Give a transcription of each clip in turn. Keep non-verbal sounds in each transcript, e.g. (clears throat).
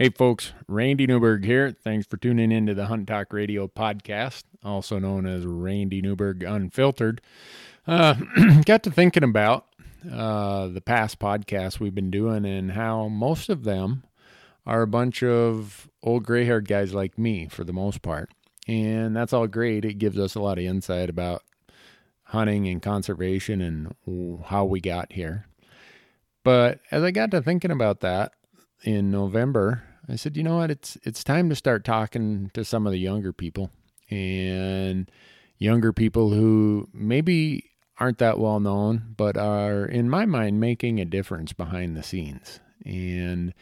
Hey, folks, Randy Newberg here. Thanks for tuning into the Hunt Talk Radio podcast, also known as Randy Newberg Unfiltered. Uh, (clears throat) got to thinking about uh, the past podcasts we've been doing and how most of them are a bunch of old gray haired guys like me for the most part. And that's all great. It gives us a lot of insight about hunting and conservation and how we got here. But as I got to thinking about that in November, I said, you know what? It's it's time to start talking to some of the younger people and younger people who maybe aren't that well known, but are in my mind making a difference behind the scenes. And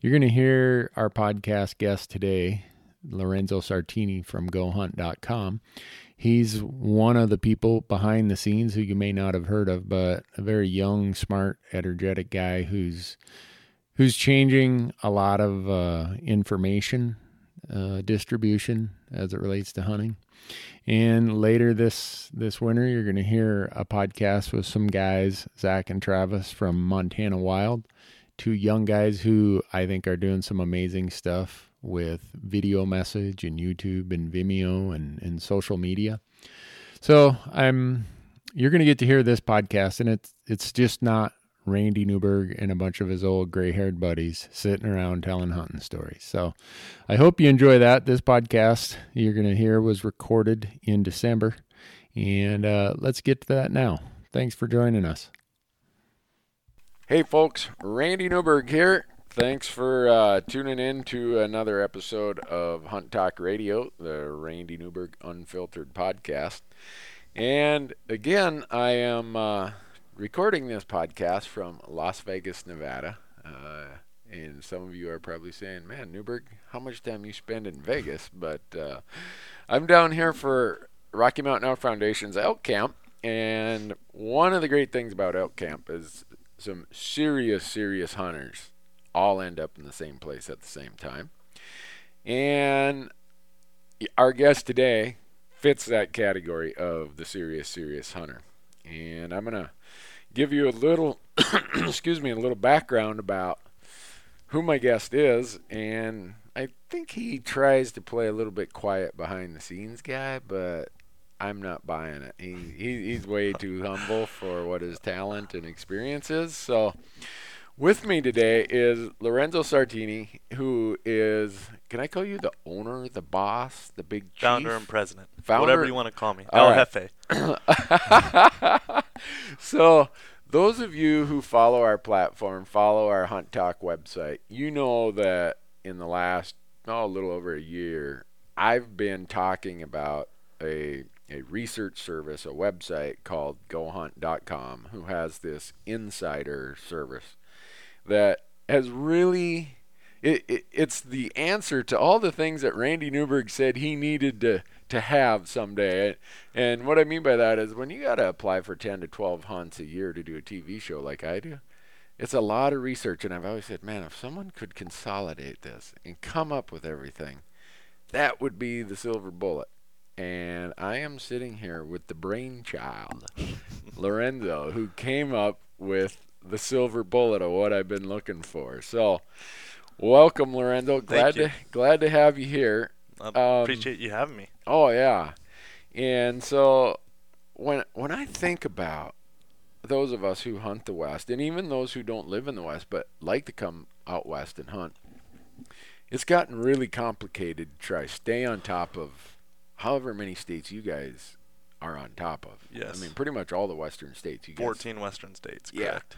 you're going to hear our podcast guest today, Lorenzo Sartini from GoHunt.com. He's one of the people behind the scenes who you may not have heard of, but a very young, smart, energetic guy who's who's changing a lot of uh, information uh, distribution as it relates to hunting. And later this this winter, you're going to hear a podcast with some guys, Zach and Travis from Montana Wild, two young guys who I think are doing some amazing stuff with video message and YouTube and Vimeo and, and social media. So I'm you're going to get to hear this podcast, and it's it's just not Randy Newberg and a bunch of his old gray haired buddies sitting around telling hunting stories. So I hope you enjoy that. This podcast you're going to hear was recorded in December. And uh, let's get to that now. Thanks for joining us. Hey, folks, Randy Newberg here. Thanks for uh, tuning in to another episode of Hunt Talk Radio, the Randy Newberg Unfiltered podcast. And again, I am. Uh, recording this podcast from Las Vegas, Nevada. Uh, and some of you are probably saying, man, Newberg, how much time you spend in Vegas? (laughs) But uh, I'm down here for Rocky Mountain Elk Foundation's elk camp. And one of the great things about elk camp is some serious, serious hunters all end up in the same place at the same time. And our guest today fits that category of the serious, serious hunter. And I'm going to give you a little, (coughs) excuse me, a little background about who my guest is. And I think he tries to play a little bit quiet behind the scenes guy, but I'm not buying it. He, he he's way too humble for what his talent and experience is. So with me today is Lorenzo Sartini, who is can I call you the owner, the boss, the big chief? founder and president, Founder? whatever you want to call me. All El right. Jefe. (laughs) so those of you who follow our platform, follow our Hunt Talk website, you know that in the last oh, a little over a year, I've been talking about a a research service, a website called GoHunt.com, who has this insider service that has really it, it, it's the answer to all the things that Randy Newberg said he needed to to have someday. And what I mean by that is when you got to apply for 10 to 12 hunts a year to do a TV show like I do, it's a lot of research. And I've always said, man, if someone could consolidate this and come up with everything, that would be the silver bullet. And I am sitting here with the brainchild, (laughs) Lorenzo, who came up with the silver bullet of what I've been looking for. So, welcome, Lorenzo. Glad to glad to have you here. I Um, appreciate you having me. Oh yeah. And so when when I think about those of us who hunt the west and even those who don't live in the west but like to come out west and hunt, it's gotten really complicated to try stay on top of however many states you guys are on top of. Yes. I mean pretty much all the western states you guys 14 Western states, Yeah. correct?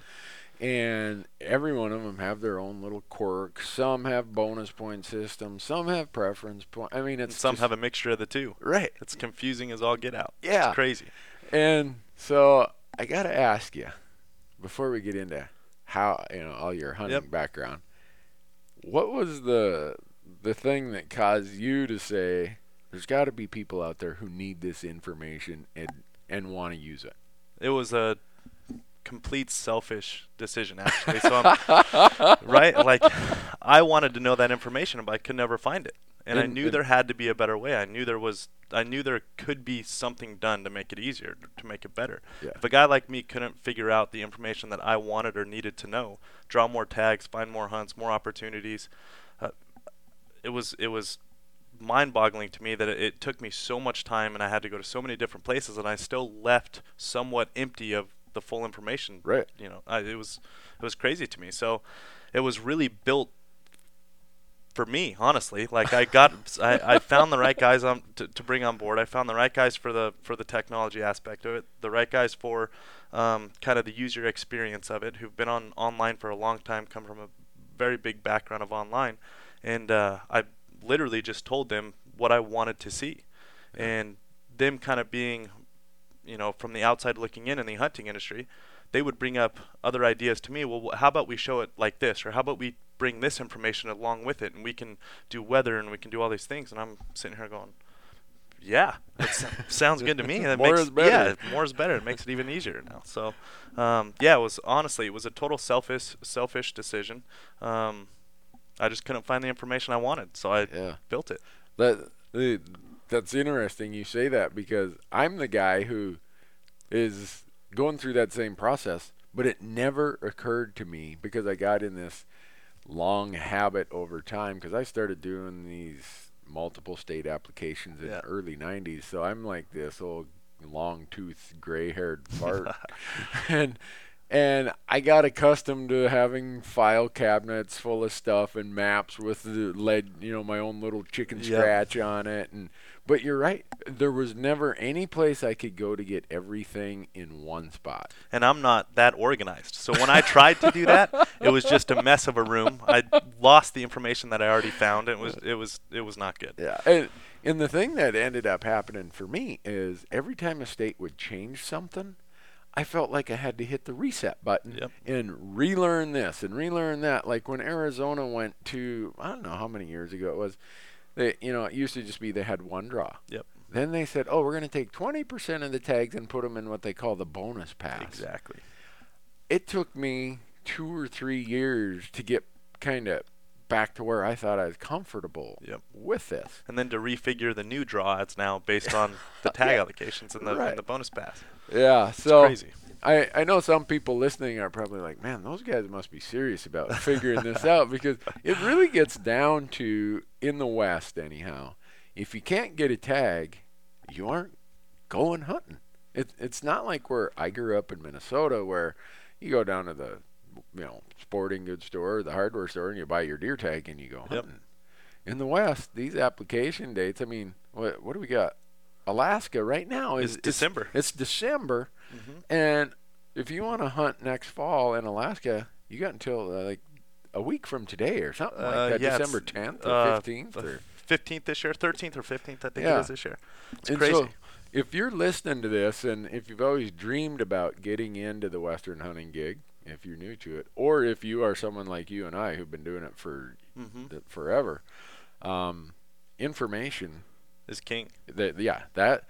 and every one of them have their own little quirks. Some have bonus point systems. Some have preference point. I mean, And it's some just- have a mixture of the two. right. It's confusing as all get out. Yeah. It's crazy. And so I got to ask you before we get into how you know all your hunting Yep. background. What was the the thing that caused you to say there's got to be people out there who need this information and and want to use it? It was a complete selfish decision, actually. So, I'm, (laughs) right? Like, I wanted to know that information, but I could never find it. And I knew and- there had to be a better way. I knew there was. I knew there could be something done to make it easier, to make it better. Yeah. If a guy like me couldn't figure out the information that I wanted or needed to know, draw more tags, find more hunts, more opportunities, uh, it was it was mind-boggling to me that it, it took me so much time and I had to go to so many different places and I still left somewhat empty of the full information. Right. You know, I, it was it was crazy to me. So it was really built for me, honestly. Like I got, (laughs) I, I found the right guys on to, to bring on board. I found the right guys for the for the technology aspect of it, the right guys for um, kind of the user experience of it, who've been on online for a long time, come from a very big background of online, and uh, I literally just told them what I wanted to see, and them kind of being, you know, from the outside looking in in the hunting industry, they would bring up other ideas to me. Well, how about we show it like this, or how about we bring this information along with it, and we can do weather and we can do all these things. And I'm sitting here going, yeah, it (laughs) sounds good to me. And more makes, is better. Yeah, more is better. It makes it even easier now. So, um, yeah, it was honestly it was a total selfish selfish decision. Um, I just couldn't find the information I wanted, so I Yeah. built it. That that's interesting you say that because I'm the guy who is going through that same process, but it never occurred to me because I got in this long habit over time because I started doing these multiple state applications in Yeah. the early 90s. So I'm like this old long tooth gray haired fart. (laughs) (laughs) and and I got accustomed to having file cabinets full of stuff and maps with the lead, you know, my own little chicken Yep. scratch on it. And but you're right, there was never any place I could go to get everything in one spot. and I'm not that organized. So when I tried to do that, it was just a mess of a room. I lost the information that I already found. It was it was it was not good. Yeah. And, and the thing that ended up happening for me is every time a state would change something, I felt like I had to hit the reset button Yep. and relearn this and relearn that. Like when Arizona went to, I don't know how many years ago it was, they, you know, it used to just be they had one draw. Yep. Then they said, oh, we're going to take 20% of the tags and put them in what they call the bonus pass. Exactly. It took me two or three years to get kind of back to where I thought I was comfortable Yep. with this. And then to refigure the new draw, it's now based (laughs) on the tag Yeah. allocations and the, Right. and the bonus pass. Yeah, It's so crazy. I, I know some people listening are probably like, man, those guys must be serious about figuring this (laughs) out because it really gets down to, in the West anyhow, if you can't get a tag, you aren't going hunting. It, it's not like where I grew up in Minnesota where you go down to the you know sporting goods store or the hardware store and you buy your deer tag and you go Yep. hunting. In the West, these application dates, I mean, what, what do we got? Alaska right now is It's December. It's December. Mhm. And if you want to hunt next fall in Alaska, you got until uh, like a week from today or something Uh, like that, yeah, December 10th or uh, 15th. Or, 15th this year, 13th or 15th, I think Yeah. it is this year. It's and crazy. so if you're listening to this and if you've always dreamed about getting into the Western hunting gig, if you're new to it, or if you are someone like you and I who've been doing it for hmm th- forever, um, information Is king. that yeah that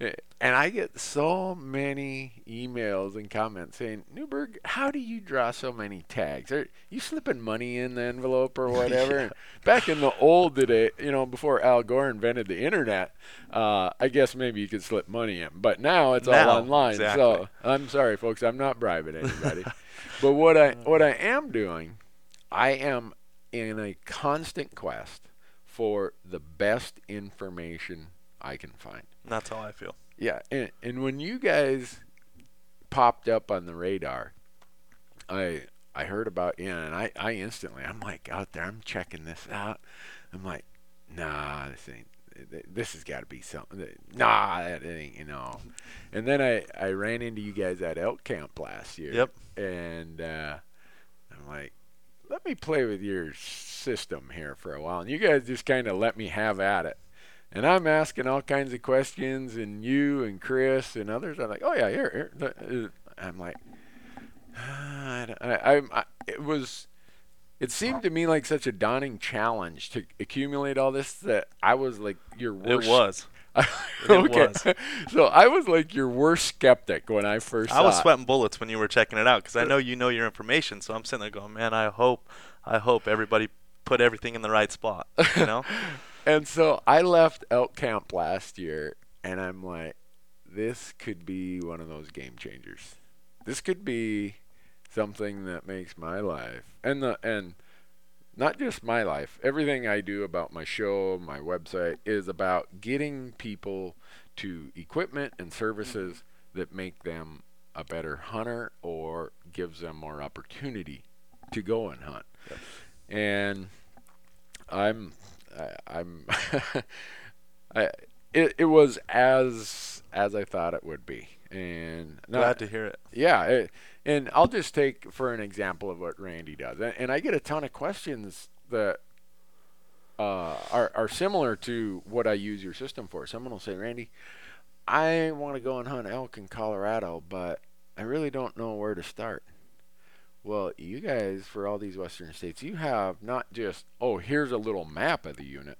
eh, and I get so many emails and comments saying, Newberg, how do you draw so many tags? Are you slipping money in the envelope or (laughs) whatever? And Back in the old day, you know, before Al Gore invented the internet, uh, I guess maybe you could slip money in. But now it's Now, all online. exactly. So I'm sorry, folks, I'm not bribing anybody. but what I (laughs) what I am doing, I am in a constant quest for the best information I can find. That's how I feel. Yeah, and, and when you guys popped up on the radar, I I heard about you, and I, I instantly I'm like out there, I'm checking this out. I'm like, nah, this ain't. This has got to be something. Nah, that ain't. You know. And then I I ran into you guys at elk camp last year. Yep. And uh, I'm like, let me play with your system here for a while, and you guys just kind of let me have at it. And I'm asking all kinds of questions, and you and Chris and others are like, "Oh yeah, here." here. I'm like, ah, I, I, I, it was, it seemed to me like such a daunting challenge to accumulate all this that I was like your worst. It was. (laughs) okay. was. so I was like your worst skeptic when I first. I was it. sweating bullets when you were checking it out because I know you know your information. So I'm sitting there going, man, I hope, I hope everybody put everything in the right spot. You know? (laughs) And so I left elk camp last year, and I'm like, this could be one of those game changers. This could be something that makes my life and the and not just my life. Everything I do about my show, my website is about getting people to equipment and services that make them a better hunter or gives them more opportunity to go and hunt. Yep. And I'm I, I'm (laughs) I it, it was as as I thought it would be. And not- Glad to hear it. yeah, it, and I'll just take for an example of what Randy does, and, and I get a ton of questions that uh, are are similar to what I use your system for. Someone will say, Randy, I want to go and hunt elk in Colorado, but I really don't know where to start. Well, you guys, for all these western states, you have not just oh, here's a little map of the unit.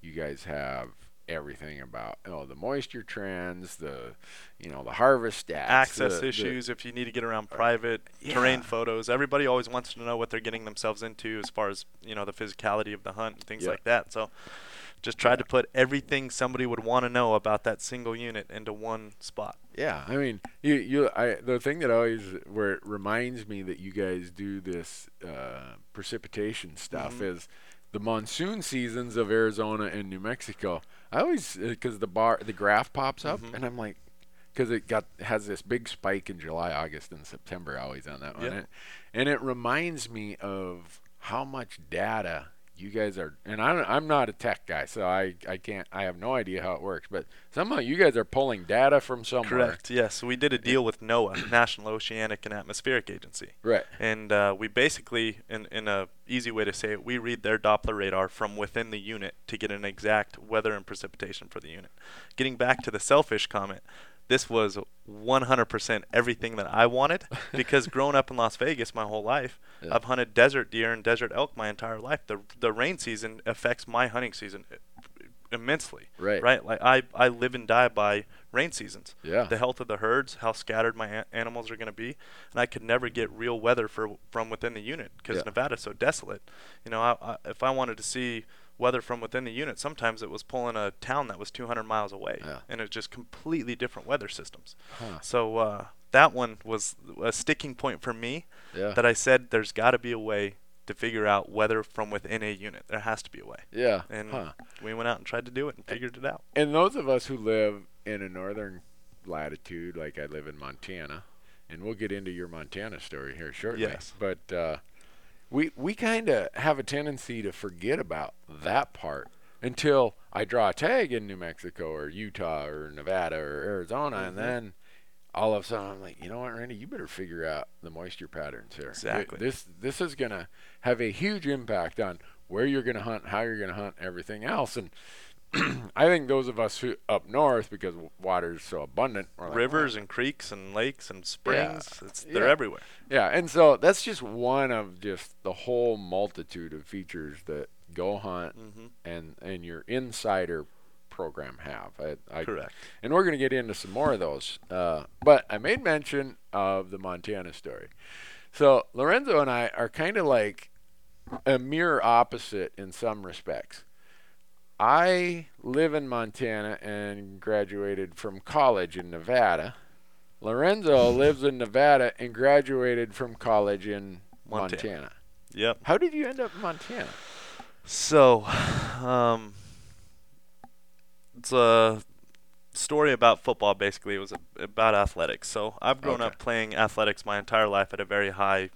You guys have everything about oh the moisture trends, the you know the harvest stats, Access the- the- issues if you need to get around private terrain yeah. photos. Everybody always wants to know what they're getting themselves into as far as you know the physicality of the hunt and things Yeah. like that. So just tried to put everything somebody would want to know about that single unit into one spot. Yeah, I mean, you you I the thing that always where it reminds me that you guys do this uh, precipitation stuff Mhm. is the monsoon seasons of Arizona and New Mexico. I always because the bar the graph pops up Mhm. and I'm like because it got has this big spike in July, August, and September always on that one, Yeah. and, and it reminds me of how much data you guys are. And I don't, I'm not a tech guy, so I I can't I have no idea how it works, but somehow you guys are pulling data from somewhere. Correct. Yes, we did a deal with NOAA, National Oceanic and Atmospheric Agency, Right. and uh, we basically, in in a easy way to say it, we read their Doppler radar from within the unit to get an exact weather and precipitation for the unit. Getting back to the selfish comment, this was 100% everything that I wanted because (laughs) growing up in Las Vegas my whole life, Yeah. I've hunted desert deer and desert elk my entire life. The the rain season affects my hunting season immensely. Right. Right. Like I I live and die by rain seasons Yeah. the health of the herds, how scattered my a- animals are going to be, and I could never get real weather for from within the unit because Yeah. Nevada's so desolate. You know, I, I, if I wanted to see weather from within the unit, sometimes it was pulling a town that was 200 miles away, Yeah. and it's just completely different weather systems. Huh. So uh, that one was a sticking point for me Yeah. that I said there's got to be a way to figure out weather from within a unit. There has to be a way, yeah. and huh. we went out and tried to do it and figured it out. And those of us who live in a northern latitude, like I live in Montana, and we'll get into your Montana story here shortly. Yes. But uh, we we kind of have a tendency to forget about that part until I draw a tag in New Mexico or Utah or Nevada or Arizona, Mhm. and then all of a sudden I'm like, you know what, Randy, you better figure out the moisture patterns here. Exactly. This this is gonna have a huge impact on where you're gonna hunt, how you're gonna hunt, everything else, and. (clears throat) I think those of us who up north, because water is so abundant, like, Rivers and creeks and lakes and springs, it's, they're Yeah. everywhere. yeah, and so that's just one of just the whole multitude of features that Go Hunt hmm and and your insider program have. I, I, Correct. And we're going to get into some more of those. Uh, but I made mention of the Montana story. So Lorenzo and I are kind of like a mirror opposite in some respects. I live in Montana and graduated from college in Nevada. Lorenzo (laughs) lives in Nevada and graduated from college in Montana. Montana. Yep. How did you end up in Montana? So, um, it's a story about football. Basically, it was a, about athletics. So I've grown Okay. up playing athletics my entire life at a very high,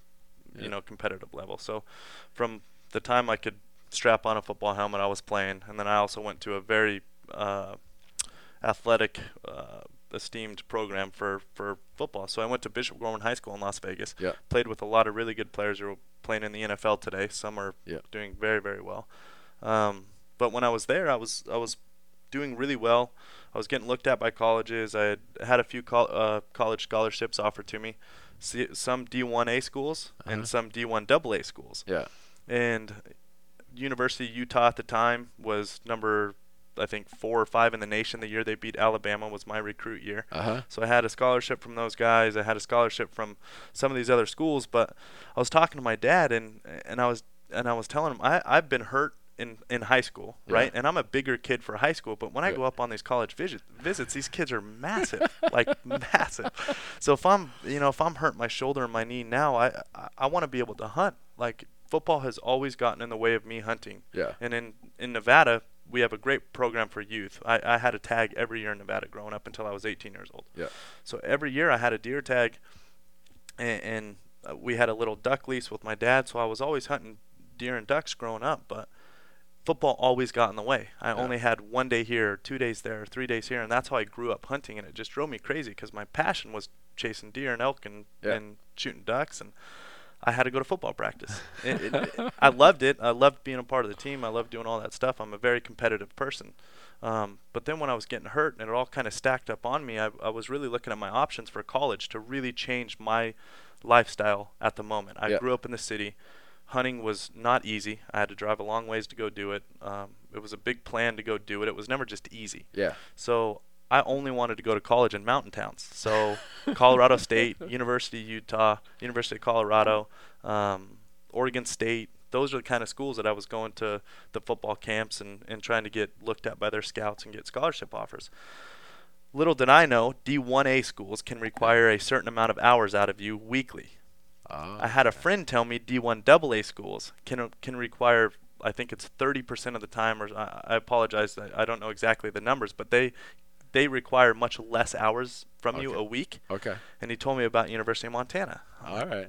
you know, competitive level. So, from the time I could strap on a football helmet, I was playing, and then I also went to a very uh, athletic, uh, esteemed program for for football. So I went to Bishop Gorman High School in Las Vegas. Yeah. Played with a lot of really good players who are playing in the NFL today. Some are Yeah. doing very very well. Um, but when I was there, I was I was doing really well. I was getting looked at by colleges. I had had a few col- uh, college scholarships offered to me, See, some D1A schools Uh-huh. and some D1AA schools. Yeah. And University of Utah at the time was number I think four or five in the nation. The year they beat Alabama was my recruit year. Uh huh. So I had a scholarship from those guys. I had a scholarship from some of these other schools. But I was talking to my dad, and and I was and I was telling him I I've been hurt in in high school, Yeah. right? And I'm a bigger kid for high school. But when I go up on these college visit, visits, these kids are massive, (laughs) like massive. So if I'm you know if I'm hurt my shoulder and my knee now, I I, I want to be able to hunt like football has always gotten in the way of me hunting. Yeah. And in in Nevada, we have a great program for youth. I, I had a tag every year in Nevada growing up until I was 18 years old. Yeah. So every year I had a deer tag, and, and uh, we had a little duck lease with my dad. So I was always hunting deer and ducks growing up, but football always got in the way. I Yeah. only had one day here, two days there, three days here, and that's how I grew up hunting. And it just drove me crazy because my passion was chasing deer and elk and, Yeah. and shooting ducks, and I had to go to football practice. it, it, I loved it. I loved being a part of the team. I loved doing all that stuff. I'm a very competitive person. Um, but then when I was getting hurt and it all kind of stacked up on me, I, I was really looking at my options for college to really change my lifestyle at the moment. I Yeah. grew up in the city. Hunting was not easy. I had to drive a long ways to go do it. Um, it was a big plan to go do it. It was never just easy. Yeah. So I only wanted to go to college in mountain towns. So Colorado State, (laughs) University of Utah, University of Colorado, um, Oregon State. Those are the kind of schools that I was going to the football camps and, and trying to get looked at by their scouts and get scholarship offers. Little did I know, D1A schools can require a certain amount of hours out of you weekly. Oh, I had a friend tell me D1 AA schools can can require I think it's 30% of the time or I, I apologize I, I don't know exactly the numbers but they they require much less hours from you a week Okay. and he told me about University of Montana. All right.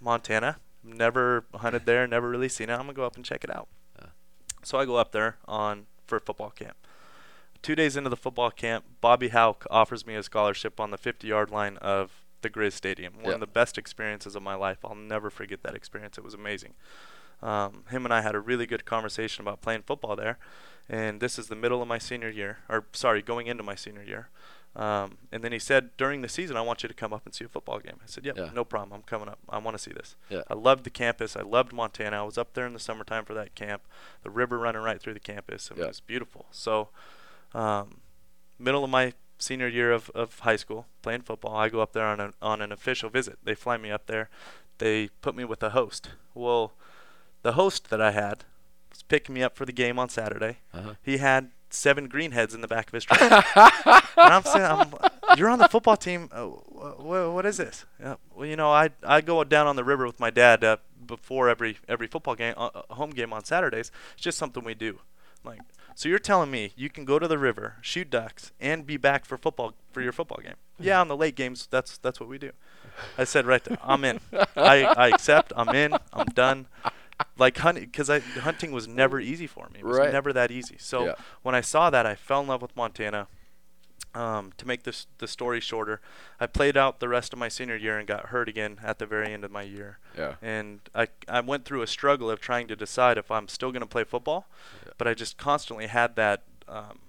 Montana, never hunted there, never really seen it. I'm going to go up and check it out. Yeah. So I go up there on for football camp. 2 days into the football camp, Bobby Hauck offers me a scholarship on the 50-yard line of the Grizz Stadium. One Yeah. of the best experiences of my life. I'll never forget that experience. It was amazing. Um, him and I had a really good conversation about playing football there, and this is the middle of my senior year, or sorry, going into my senior year. Um, and then he said, during the season, I want you to come up and see a football game. I said, yep, Yeah. no problem. I'm coming up. I want to see this. Yeah. I loved the campus. I loved Montana. I was up there in the summertime for that camp. The river running right through the campus. It Yeah. was beautiful. So, um, middle of my senior year of, of high school, playing football, I go up there on an, on an official visit. They fly me up there. They put me with a host. Well, the host that I had was picking me up for the game on Saturday. Uh-huh. He had seven greenheads in the back of his truck. (laughs) and I'm saying, I'm, "You're on the football team. Uh, wh- wh- what is this?" Yeah, well, you know, I I go down on the river with my dad uh, before every every football game, uh, uh, home game on Saturdays. It's just something we do. Like, so you're telling me you can go to the river, shoot ducks, and be back for football for your football game? Yeah, on the late games, that's that's what we do. I said right there, I'm in. I I accept. I'm in. I'm done. Like hunting, because I hunting was never easy for me. It was Right. never that easy. So Yeah. when I saw that, I fell in love with Montana. Um, to make this the story shorter, I played out the rest of my senior year and got hurt again at the very end of my year. Yeah. And I I went through a struggle of trying to decide if I'm still going to play football, Yeah. but I just constantly had that um,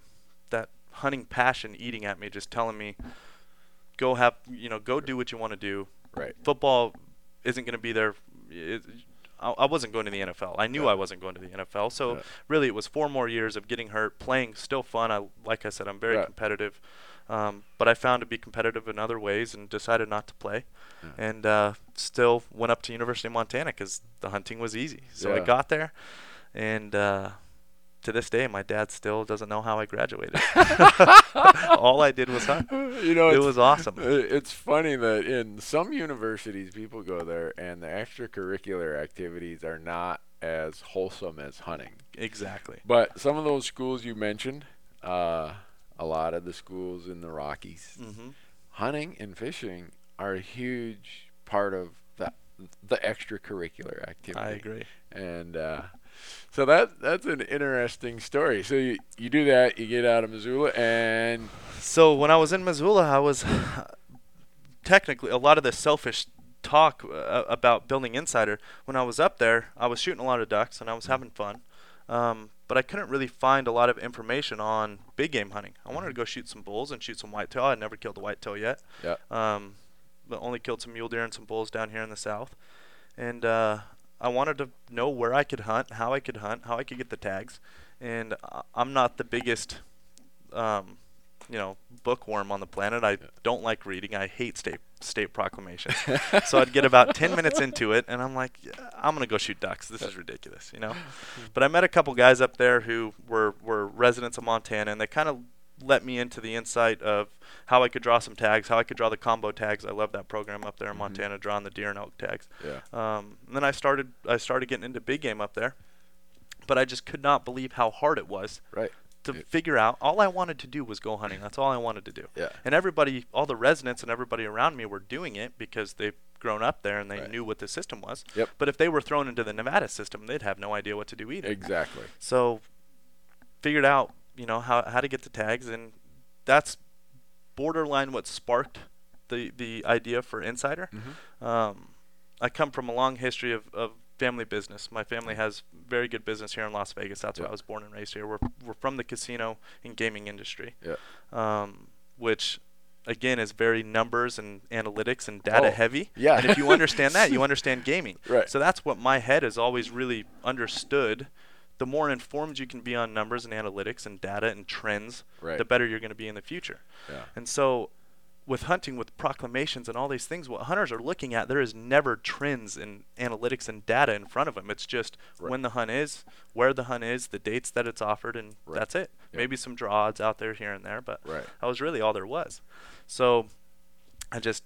that hunting passion eating at me, just telling me, go have you know go do what you want to do. Right. Football isn't going to be there. It, I, I wasn't going to the NFL. I knew Yeah. I wasn't going to the NFL. So Yeah. really, it was four more years of getting hurt, playing still fun. I like I said, I'm very Right. competitive, um, but I found to be competitive in other ways and decided not to play, Yeah. and uh, still went up to University of Montana because the hunting was easy. So I got there, and uh, to this day, my dad still doesn't know how I graduated. (laughs) All I did was hunt. You know, It was awesome. It's funny that in some universities, people go there and the extracurricular activities are not as wholesome as hunting. Exactly. But some of those schools you mentioned, uh, a lot of the schools in the Rockies, hmm hunting and fishing are a huge part of the the extracurricular activity. I agree. And uh, so that that's an interesting story. So you, you do that, you get out of Missoula, and So when I was in Missoula, I was technically a lot of the selfish talk uh, about building insider. When I was up there, I was shooting a lot of ducks and I was having fun, um, but I couldn't really find a lot of information on big game hunting. I wanted to go shoot some bulls and shoot some whitetail. I'd never killed a whitetail yet. Yeah. Um, but only killed some mule deer and some bulls down here in the south, and uh, I wanted to know where I could hunt, how I could hunt, how I could get the tags, and I'm not the biggest um, you know, bookworm on the planet. I don't like reading. I hate state state proclamations. (laughs) so I'd get about 10 minutes into it and I'm like, "Yeah, I'm going to go shoot ducks. This is ridiculous, you know. (laughs) But I met a couple guys up there who were were residents of Montana and they kind of let me into the insight of how I could draw some tags, how I could draw the combo tags. I love that program up there in Mhm. Montana, drawing the deer and elk tags. Yeah. Um, and then I started I started getting into big game up there, but I just could not believe how hard it was Right. to Yeah. figure out. All I wanted to do was go hunting. That's all I wanted to do. Yeah. And everybody, all the residents and everybody around me were doing it because they've grown up there and they Right. knew what the system was. Yep. But if they were thrown into the Nevada system, they'd have no idea what to do either. Exactly. So figured out, you know, how how to get the tags and that's borderline what sparked the the idea for Insider. Mhm. Um, I come from a long history of, of family business. My family has very good business here in Las Vegas. That's why Yeah. I was born and raised here. We're we're from the casino and gaming industry. Yeah. Um, which again is very numbers and analytics and data Oh, heavy. yeah. And if you understand that, you (laughs) understand gaming. Right. So that's what my head has always really understood. The more informed you can be on numbers and analytics and data and trends, Right. the better you're going to be in the future. Yeah. And so, with hunting, with proclamations and all these things, what hunters are looking at, there is never trends in analytics and data in front of them. It's just Right. when the hunt is, where the hunt is, the dates that it's offered, and Right. that's it. Yep. Maybe some draw odds out there here and there, but Right. that was really all there was. So, I just.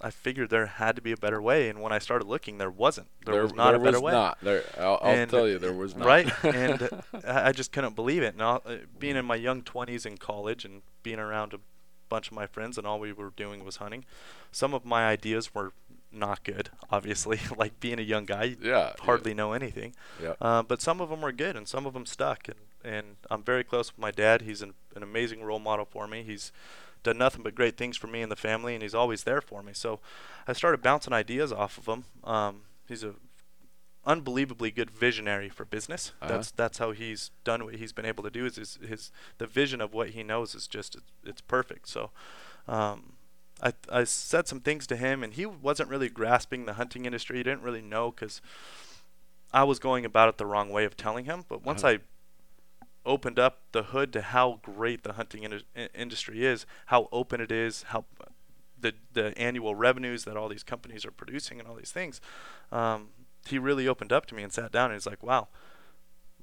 I figured there had to be a better way, and when I started looking, there wasn't. There, was not there a better was way. Not. There, I'll, I'll And- tell you, there was not. Right, (laughs) and uh, I just couldn't believe it. And all, uh, being in my young 20s in college and being around a bunch of my friends, and all we were doing was hunting. Some of my ideas were not good, obviously. (laughs) like being a young guy, you yeah. hardly know anything. Yeah. Uh, but some of them were good, and some of them stuck. And, and I'm very close with my dad. He's an, an amazing role model for me. He's done nothing but great things for me and the family, and he's always there for me. So I started bouncing ideas off of him. Um, he's a unbelievably good visionary for business. Uh-huh. That's that's how he's done what he's been able to do. Is his, his the vision of what he knows is just it's, it's perfect. So. Um, I, I said some things to him, and he wasn't really grasping the hunting industry. He didn't really know because I was going about it the wrong way of telling him. But once Uh-huh. I opened up the hood to how great the hunting in- industry is, how open it is, how the the annual revenues that all these companies are producing, and all these things, um, he really opened up to me and sat down and he's like, "Wow,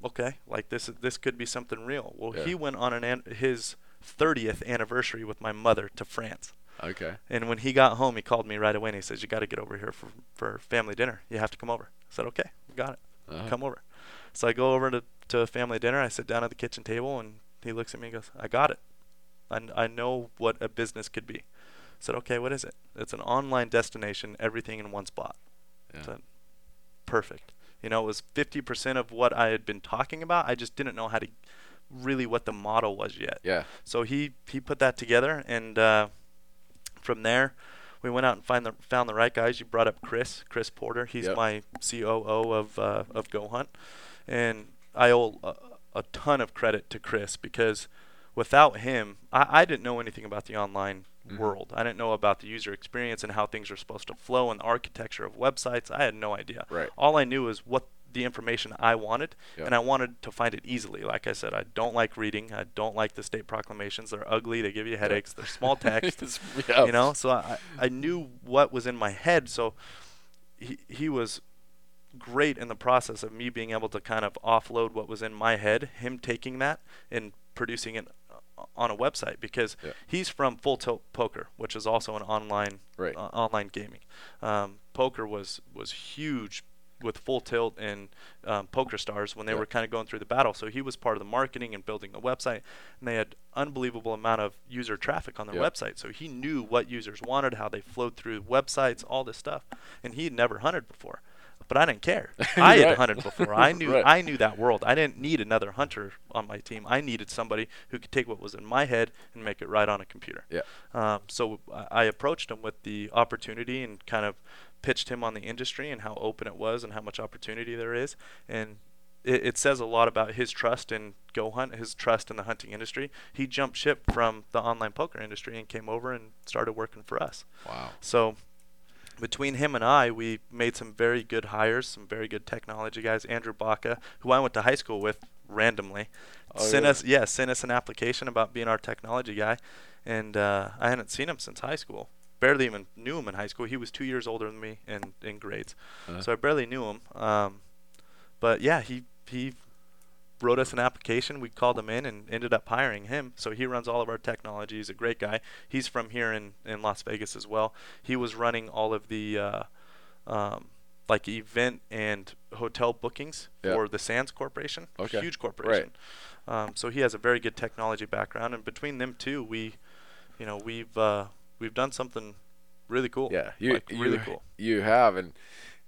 okay, like this this could be something real." Well, Yeah. he went on an an- his 30th anniversary with my mother to France. Okay. And when he got home, he called me right away and he says, "You got to get over here for for family dinner. You have to come over." I said, "Okay, got it. Uh-huh. Come over." So I go over to to a family dinner. I sit down at the kitchen table and he looks at me and goes, "I got it. I I know what a business could be." I said, "Okay, what is it?" It's an online destination, everything in one spot. Yeah. So, perfect. You know, it was 50% of what I had been talking about. I just didn't know how to really what the model was yet. Yeah. So he he put that together, and uh, from there, we went out and find the found the right guys. You brought up Chris, Chris Porter. He's Yep. my COO of uh, of Go Hunt, and I owe a, a ton of credit to Chris because without him, I, I didn't know anything about the online Mhm. world. I didn't know about the user experience and how things are supposed to flow and the architecture of websites. I had no idea. Right. All I knew was what the information I wanted, Yep. and I wanted to find it easily. Like I said, I don't like reading. I don't like the state proclamations. They're ugly. They give you headaches. They're small (laughs) text. yeah. You know, so I, I knew what was in my head. So he, he was great in the process of me being able to kind of offload what was in my head, him taking that and producing it uh, on a website because Yeah. he's from Full Tilt Poker, which is also an online Right. uh, online gaming. Um, poker was was huge with Full Tilt and um, Poker Stars when they Yeah. were kind of going through the battle. So he was part of the marketing and building the website, and they had unbelievable amount of user traffic on their Yeah. website. So he knew what users wanted, how they flowed through websites, all this stuff, and he had never hunted before. But I didn't care. (laughs) I had Right. hunted before. I (laughs) knew Right. I knew that world. I didn't need another hunter on my team. I needed somebody who could take what was in my head and make it right on a computer. Yeah. Um, so I I approached him with the opportunity and kind of pitched him on the industry and how open it was and how much opportunity there is. And it, it says a lot about his trust in Go Hunt, his trust in the hunting industry. He jumped ship from the online poker industry and came over and started working for us. Wow. So between him and I, we made some very good hires, some very good technology guys. Andrew Baca, who I went to high school with randomly, Oh, sent us yeah sent us an application about being our technology guy, and uh, I hadn't seen him since high school. Barely even knew him in high school. He was two years older than me in in grades, Uh-huh. so I barely knew him. Um, but yeah, he he wrote us an application. We called him in and ended up hiring him. So he runs all of our technology. He's a great guy. He's from here in, in Las Vegas as well. He was running all of the uh, um, like event and hotel bookings for the Sands Corporation, Okay. huge corporation. Um, so he has a very good technology background, and between them two, we, you know, we've uh, we've done something really cool. Yeah, you like, really cool. You have, and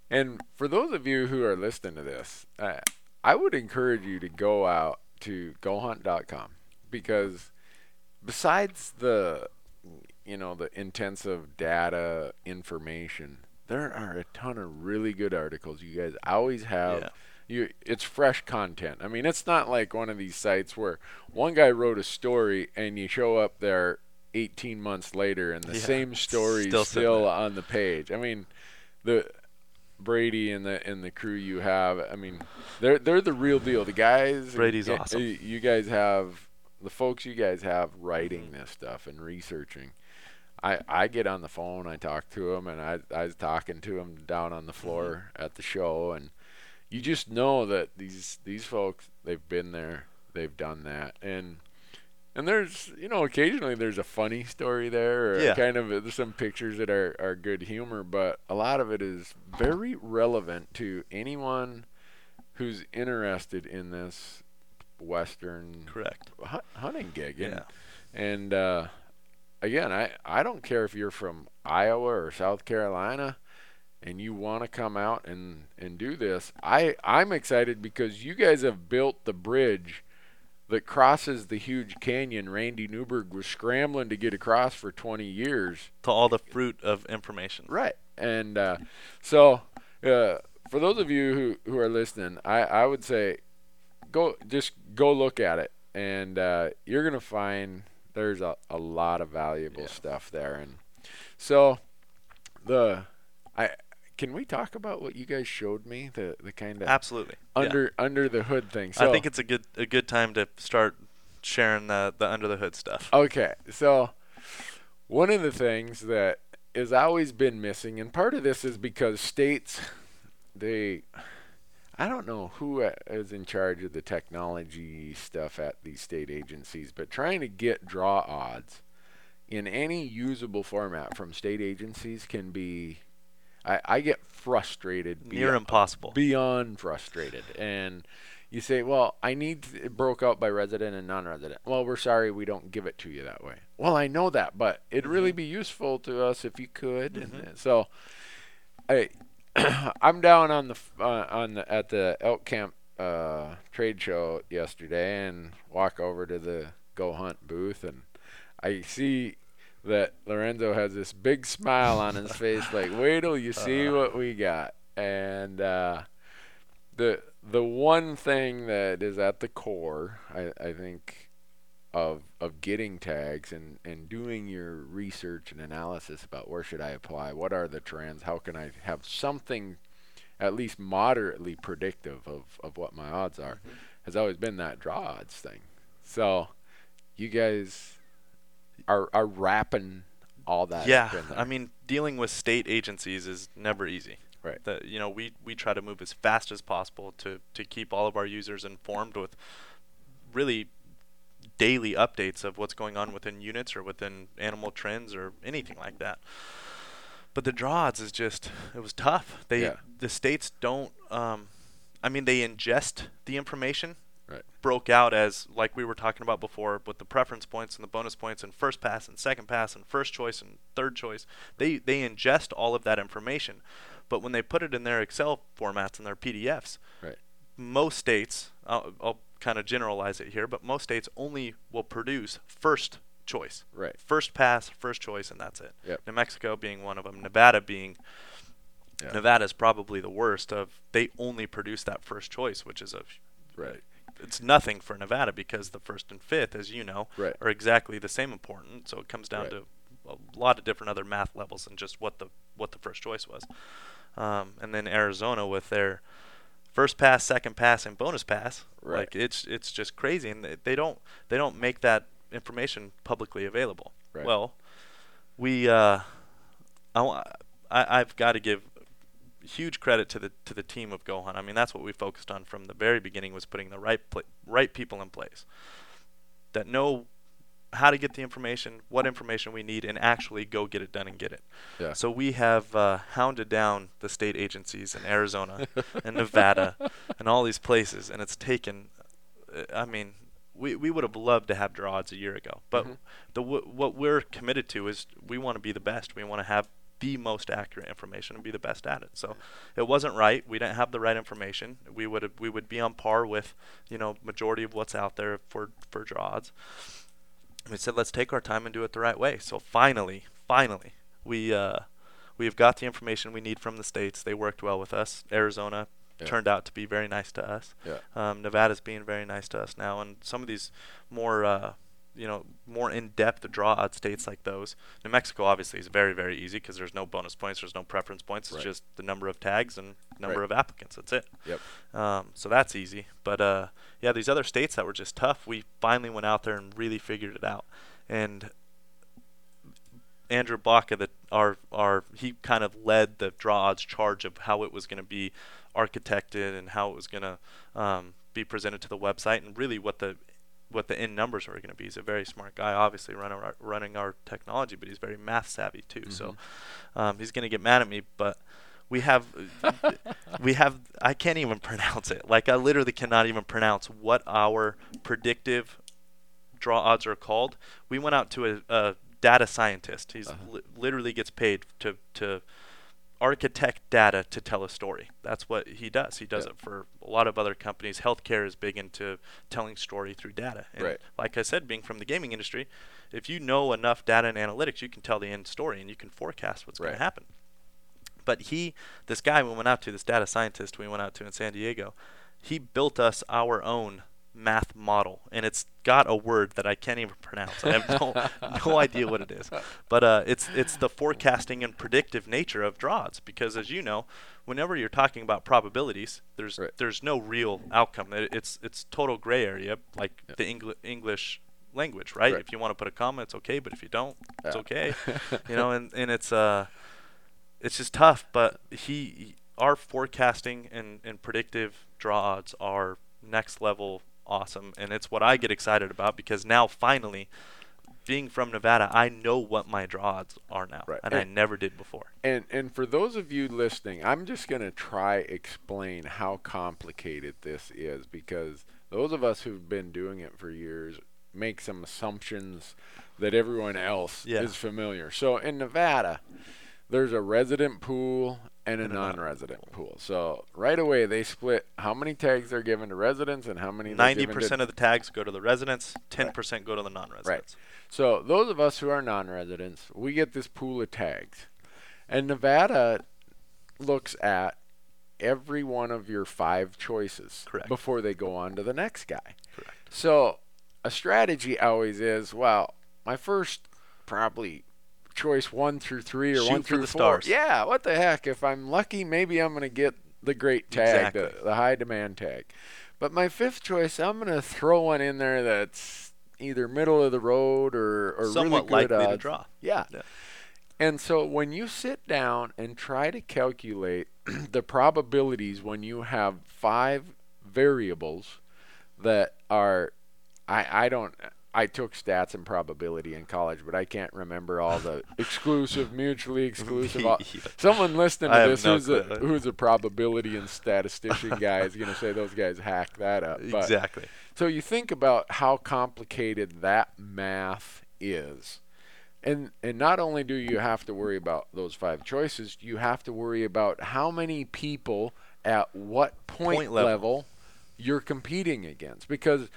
and for those of you who are listening to this, I, I would encourage you to go out to gohunt.com because besides the you know the intensive data information, there are a ton of really good articles. You guys always have. Yeah. You, it's fresh content. I mean, it's not like one of these sites where one guy wrote a story and you show up there 18 months later and the Yeah, same story still is still on the page. I mean, the Brady and the and the crew you have. I mean, they're they're the real deal. The guys. Brady's awesome. You guys have the folks you guys have writing Mm-hmm. this stuff and researching. I, I get on the phone, I talk to them, and I, I was talking to them down on the Mm-hmm. floor at the show, and you just know that these these folks they've been there, they've done that, and and there's you know occasionally there's a funny story there, or Yeah. kind of there's some pictures that are are good humor, but a lot of it is very relevant to anyone who's interested in this western Correct. hu- hunting gig. And, Yeah. and uh, again, I, I don't care if you're from Iowa or South Carolina and you want to come out and, and do this. I, I'm excited because you guys have built the bridge that crosses the huge canyon Randy Newberg was scrambling to get across for 20 years. To all the fruit of information. Right. And uh, so, uh, for those of you who, who are listening, I, I would say go just go look at it, and uh, you're gonna find there's a, a lot of valuable Yeah. stuff there. And so, the I can we talk about what you guys showed me the the kind of Absolutely. Yeah. under under the hood thing. So I think it's a good a good time to start sharing the the under the hood stuff. Okay, so one of the things that has always been missing, and part of this is because states, they, I don't know who uh, in charge of the technology stuff at these state agencies, but trying to get draw odds in any usable format from state agencies can be, I, I get frustrated. Near beyo- impossible. beyond frustrated. And you say, well, I need it broke out by resident and non-resident. Well, we're sorry, we don't give it to you that way. Well, I know that, but it'd really be useful to us if you could. And uh, so, I, (coughs) I'm down on the uh, on the at the elk camp uh, trade show yesterday, and walk over to the Go Hunt booth, and I see that Lorenzo has this big smile on his face, like, (laughs) wait till you see what we got. And uh, the the one thing that is at the core, I, I think, of of getting tags and, and doing your research and analysis about where should I apply, what are the trends, how can I have something at least moderately predictive of, of what my odds are, has always been that draw odds thing. So you guys are are wrapping all that yeah, up in there. I mean, dealing with state agencies is never easy. Right. The, you know, we, we try to move as fast as possible to, to keep all of our users informed with really daily updates of what's going on within units or within animal trends or anything like that. But the draw odds is just it was tough. They Yeah. the states don't um, I mean they ingest the information Right. broke out as like we were talking about before with the preference points and the bonus points and first pass and second pass and first choice and third choice. They they ingest all of that information, but when they put it in their Excel formats and their PDFs, Right. most states I'll, I'll kind of generalize it here, but most states only will produce first choice, Right. first pass, first choice, and that's it. Yep. New Mexico being one of them, Nevada being Yeah. is probably the worst of they only produce that first choice, which is a Right. It's nothing for Nevada because the first and fifth, as you know, Right. are exactly the same important. So it comes down Right. to a lot of different other math levels than just what the what the first choice was. Um, and then Arizona with their first pass, second pass, and bonus pass, Right. like it's it's just crazy, and they, they don't they don't make that information publicly available. Right. Well, we uh, I, I I've got to give huge credit to the to the team of Go Hunt. I mean, that's what we focused on from the very beginning was putting the right pla- right people in place that know how to get the information, what information we need, and actually go get it done and get it. Yeah. So we have uh, hounded down the state agencies in Arizona (laughs) and Nevada and all these places, and it's taken. uh, I mean, we we would have loved to have draw odds a year ago, but Mhm. the w- what we're committed to is we want to be the best. We want to have the most accurate information and be the best at it. So it wasn't right. We didn't have the right information. We would have, we would be on par with you know majority of what's out there for for draw odds. We said let's take our time and do it the right way. So finally, finally, we uh, we've got the information we need from the states. They worked well with us. Arizona Yeah. turned out to be very nice to us. Yeah. Um, Nevada's being very nice to us now, and some of these more, uh, you know, more in-depth draw odd states like those. New Mexico obviously is very, very easy because there's no bonus points, there's no preference points. It's Right. just the number of tags and number Right. of applicants. That's it. Yep. Um, so that's easy. But uh, yeah, these other states that were just tough, we finally went out there and really figured it out. And Andrew Baca, that our our he kind of led the draw odds charge of how it was going to be architected and how it was going to um, be presented to the website and really what the what the end numbers were going to be. He's a very smart guy, obviously running our, running our technology, but he's very math savvy too. So um, he's going to get mad at me, but we have (laughs) we have I can't even pronounce it. Like I literally cannot even pronounce what our predictive draw odds are called. We went out to a, a data scientist. He's Uh-huh. li- literally gets paid to to architect data to tell a story. That's what he does. He does Yeah. it for a lot of other companies. Healthcare is big into telling story through data. And Right. like I said, being from the gaming industry, if you know enough data and analytics, you can tell the end story and you can forecast what's going to happen. But he, this guy we went out to, this data scientist we went out to in San Diego, he built us our own math model, and it's got a word that I can't even pronounce. I have no, (laughs) no idea what it is, but uh, it's it's the forecasting and predictive nature of draws. Because as you know, whenever you're talking about probabilities, there's Right. there's no real outcome. It, it's it's total gray area, like Yeah. the Engli- English language, right? Right. If you want to put a comma, it's okay, but if you don't, it's Yeah. okay. (laughs) you know, and and it's uh it's just tough. But he, our forecasting and, and predictive draw odds are next level awesome, and it's what I get excited about because now finally, being from Nevada, I know what my draw odds are now, Right. and I never did before. And and for those of you listening, I'm just going to try explain how complicated this is because those of us who've been doing it for years make some assumptions that everyone else Yeah. is familiar. So in Nevada, there's a resident pool and a non-resident pool. So right away they split how many tags they're given to residents and how many Ninety percent of the tags go to the residents, ten percent go to the non-residents. Right. So those of us who are non-residents, we get this pool of tags, and Nevada looks at every one of your five choices Correct. before they go on to the next guy. Correct. So a strategy always is, well, my first probably choice one through three or Shoot one through the four. stars. Yeah, what the heck? If I'm lucky, maybe I'm gonna get the great tag, the, Exactly. the high demand tag. But my fifth choice, I'm gonna throw one in there that's either middle of the road or, or Somewhat really good likely to draw. Yeah. Yeah. And so when you sit down and try to calculate (clears throat) the probabilities when you have five variables that are I I don't I took stats and probability in college, but I can't remember all the (laughs) exclusive, mutually exclusive. (laughs) all- Someone listening to have this no who's a who's a probability and statistician (laughs) guy is going to say those guys hack that up. But Exactly. so you think about how complicated that math is. And and not only do you have to worry about those five choices, you have to worry about how many people at what point, Point level. level. you're competing against because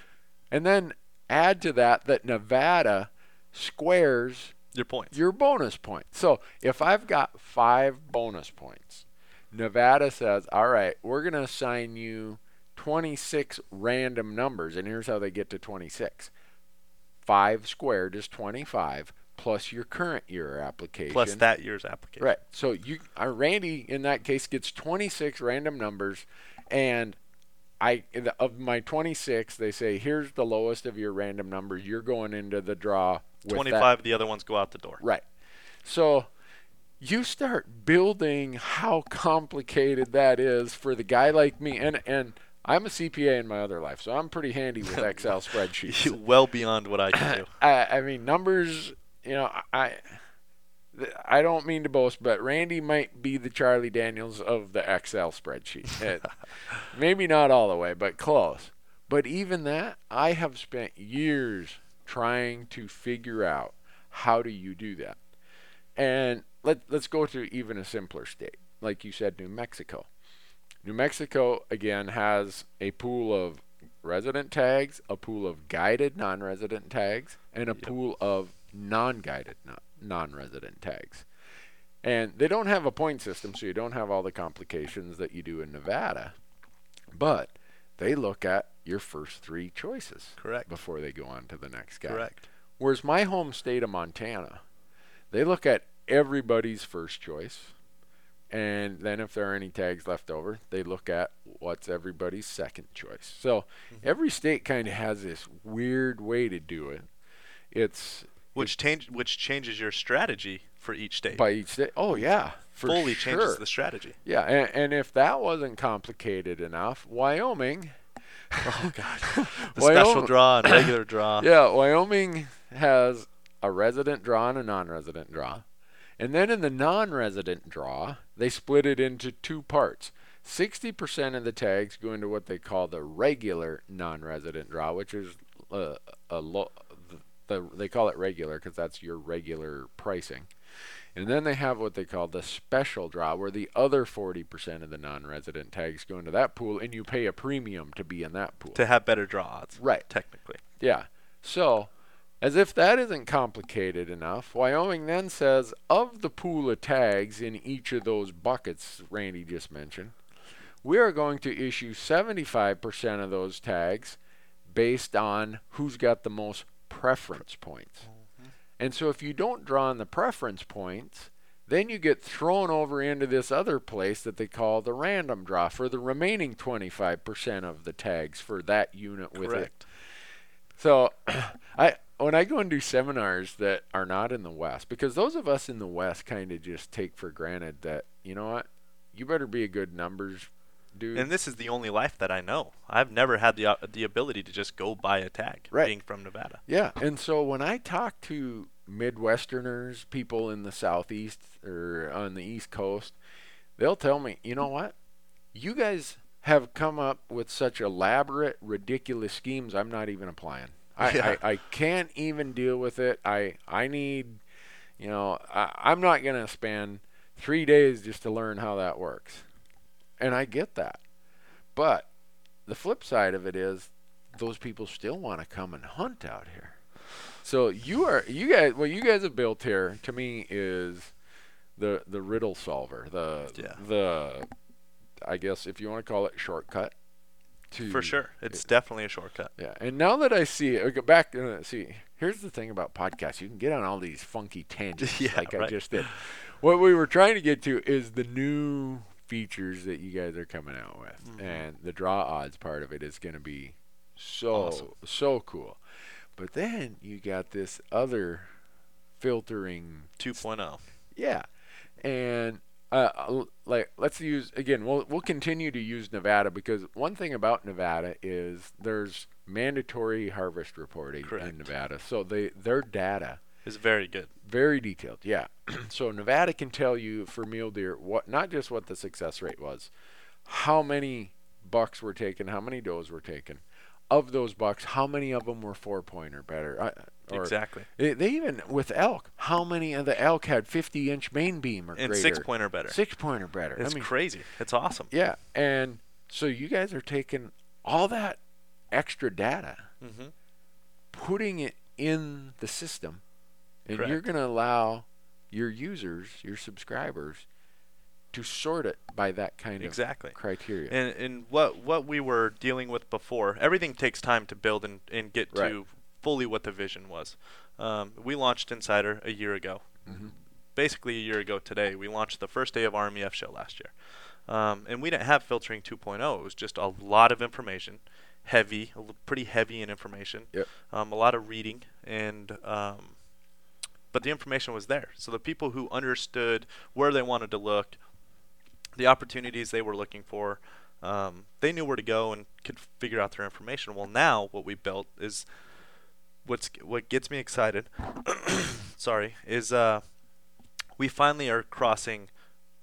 and then add to that that Nevada squares Your points. your bonus points. So if I've got five bonus points, Nevada says, all right, we're going to assign you 26 random numbers. And here's how they get to 26 5 squared is 25 plus your current year application. Plus that year's application. Right. So you, uh, Randy, in that case, gets 26 random numbers, and I of my 26, they say here's the lowest of your random numbers. You're going into the draw with that. 25 of the other ones go out the door. Right. So you start building how complicated that is for the guy like me. And and I'm a CPA in my other life, so I'm pretty handy with (laughs) Excel spreadsheets. well beyond what I can do. (coughs) I, I mean, numbers. You know, I I don't mean to boast, but Randy might be the Charlie Daniels of the Excel spreadsheet. (laughs) It, maybe not all the way, but close. But even that, I have spent years trying to figure out how do you do that. And let let's go to even a simpler state, like you said, New Mexico. New Mexico again has a pool of resident tags, a pool of guided non-resident tags, and a Yep. pool of non-guided non- non-resident tags. And they don't have a point system, so you don't have all the complications that you do in Nevada. But they look at your first three choices Correct. before they go on to the next guy. Correct. Whereas my home state of Montana, they look at everybody's first choice. And then if there are any tags left over, they look at what's everybody's second choice. So mm-hmm. every state kind of has this weird way to do it. It's Which change which changes your strategy for each state. by each state. Oh yeah, for Fully sure. changes the strategy. Yeah, and, and if that wasn't complicated enough, Wyoming. (laughs) Oh God. (laughs) The Wyoming- special draw and regular (coughs) draw. Yeah, Wyoming has a resident draw and a non-resident draw. And then in the non-resident draw, they split it into two parts. 60% of the tags go into what they call the regular non-resident draw, which is uh, a lo- the, they call it regular because that's your regular pricing. And then they have what they call the special draw, where the other 40% of the non-resident tags go into that pool, and you pay a premium to be in that pool. To have better draw odds. Right. Technically. Yeah. So, as if that isn't complicated enough, Wyoming then says of the pool of tags in each of those buckets Randy just mentioned, we are going to issue 75% of those tags based on who's got the most preference points. And so if you don't draw on the preference points, then you get thrown over into this other place that they call the random draw for the remaining 25% of the tags for that unit with it. So, (clears throat) I when I go and do seminars that are not in the West, because those of us in the West kind of just take for granted that you know what, you better be a good numbers dude. And this is the only life that I know. I've never had the uh, the ability to just go buy a tag Right. being from Nevada. yeah, and so when I talk to Midwesterners, people in the Southeast or on the East Coast, they'll tell me, you know what, you guys have come up with such elaborate, ridiculous schemes. I'm not even applying. I, Yeah. I, I can't even deal with it. I I need, you know, I, I'm not gonna spend three days just to learn how that works, and I get that. But the flip side of it is, those people still want to come and hunt out here. So you are you guys what you guys have built here to me is the the riddle solver the Yeah. the I guess if you want to call it shortcut to For sure. It's definitely a shortcut. yeah and now that I see it go back uh, see here's the thing about podcasts you can get on all these funky tangents (laughs) Yeah, like I right. just did what we were trying to get to is the new features that you guys are coming out with Mhm. and the draw odds part of it is going to be so Awesome. so cool but then you got this other filtering 2.0. yeah, and uh, like let's use again. We'll we'll continue to use Nevada because one thing about Nevada is there's mandatory harvest reporting Correct. in Nevada, so they their data Is very good. very detailed. Yeah, (clears throat) so Nevada can tell you for mule deer what not just what the success rate was, how many bucks were taken, how many does were taken. Of those bucks, how many of them were four point or better? Uh, or exactly. they, they even with elk, how many of the elk had 50 inch main beam or And greater? six pointer better. Six pointer better. It's I mean, crazy. It's awesome. yeah, and so you guys are taking all that extra data, hmm putting it in the system, and you're going to allow your users, your subscribers, to sort it by that kind Exactly. of criteria. And and what what we were dealing with before, everything takes time to build and, and get Right. to fully what the vision was. Um, we launched Insider a year ago. Mhm. Basically a year ago today, we launched the first day of RMEF show last year. Um, and we didn't have filtering 2.0. It was just a lot of information, heavy, pretty heavy in information. Yep. Um, a lot of reading and um, but the information was there. So the people who understood where they wanted to look, the opportunities they were looking for, um, they knew where to go and could figure out their information. Well, now what we built is what's what gets me excited. (coughs) sorry, is uh, we finally are crossing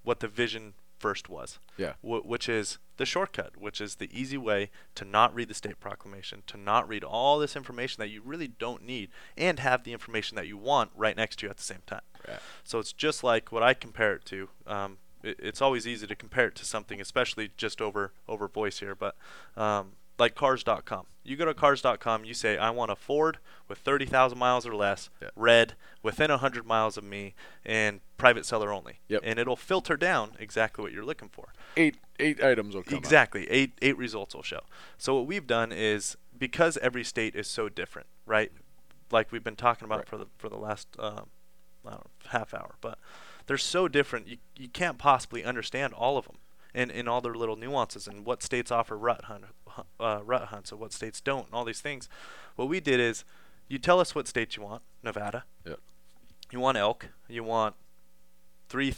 what the vision first was. Yeah. Wh- which is the shortcut, which is the easy way to not read the state proclamation, to not read all this information that you really don't need, and have the information that you want right next to you at the same time. Right. So it's just like what I compare it to. Um, it, it's always easy to compare it to something, especially just over over voice here, but um, like Cars.com. You go to Cars.com, you say, I want a Ford with 30,000 miles or less, Yeah. red, within 100 miles of me, and private seller only. Yep. And it'll filter down exactly what you're looking for. Eight eight items will come up. Exactly. Eight eight results will show. So what we've done is because every state is so different, right? Like we've been talking about Right. for the for the last um, I don't know, half hour, but they're so different. You you can't possibly understand all of them and in all their little nuances and what states offer rut hunt uh, rut hunts and what states don't and all these things. What we did is you tell us what states you want, Nevada. Yep. You want elk. You want three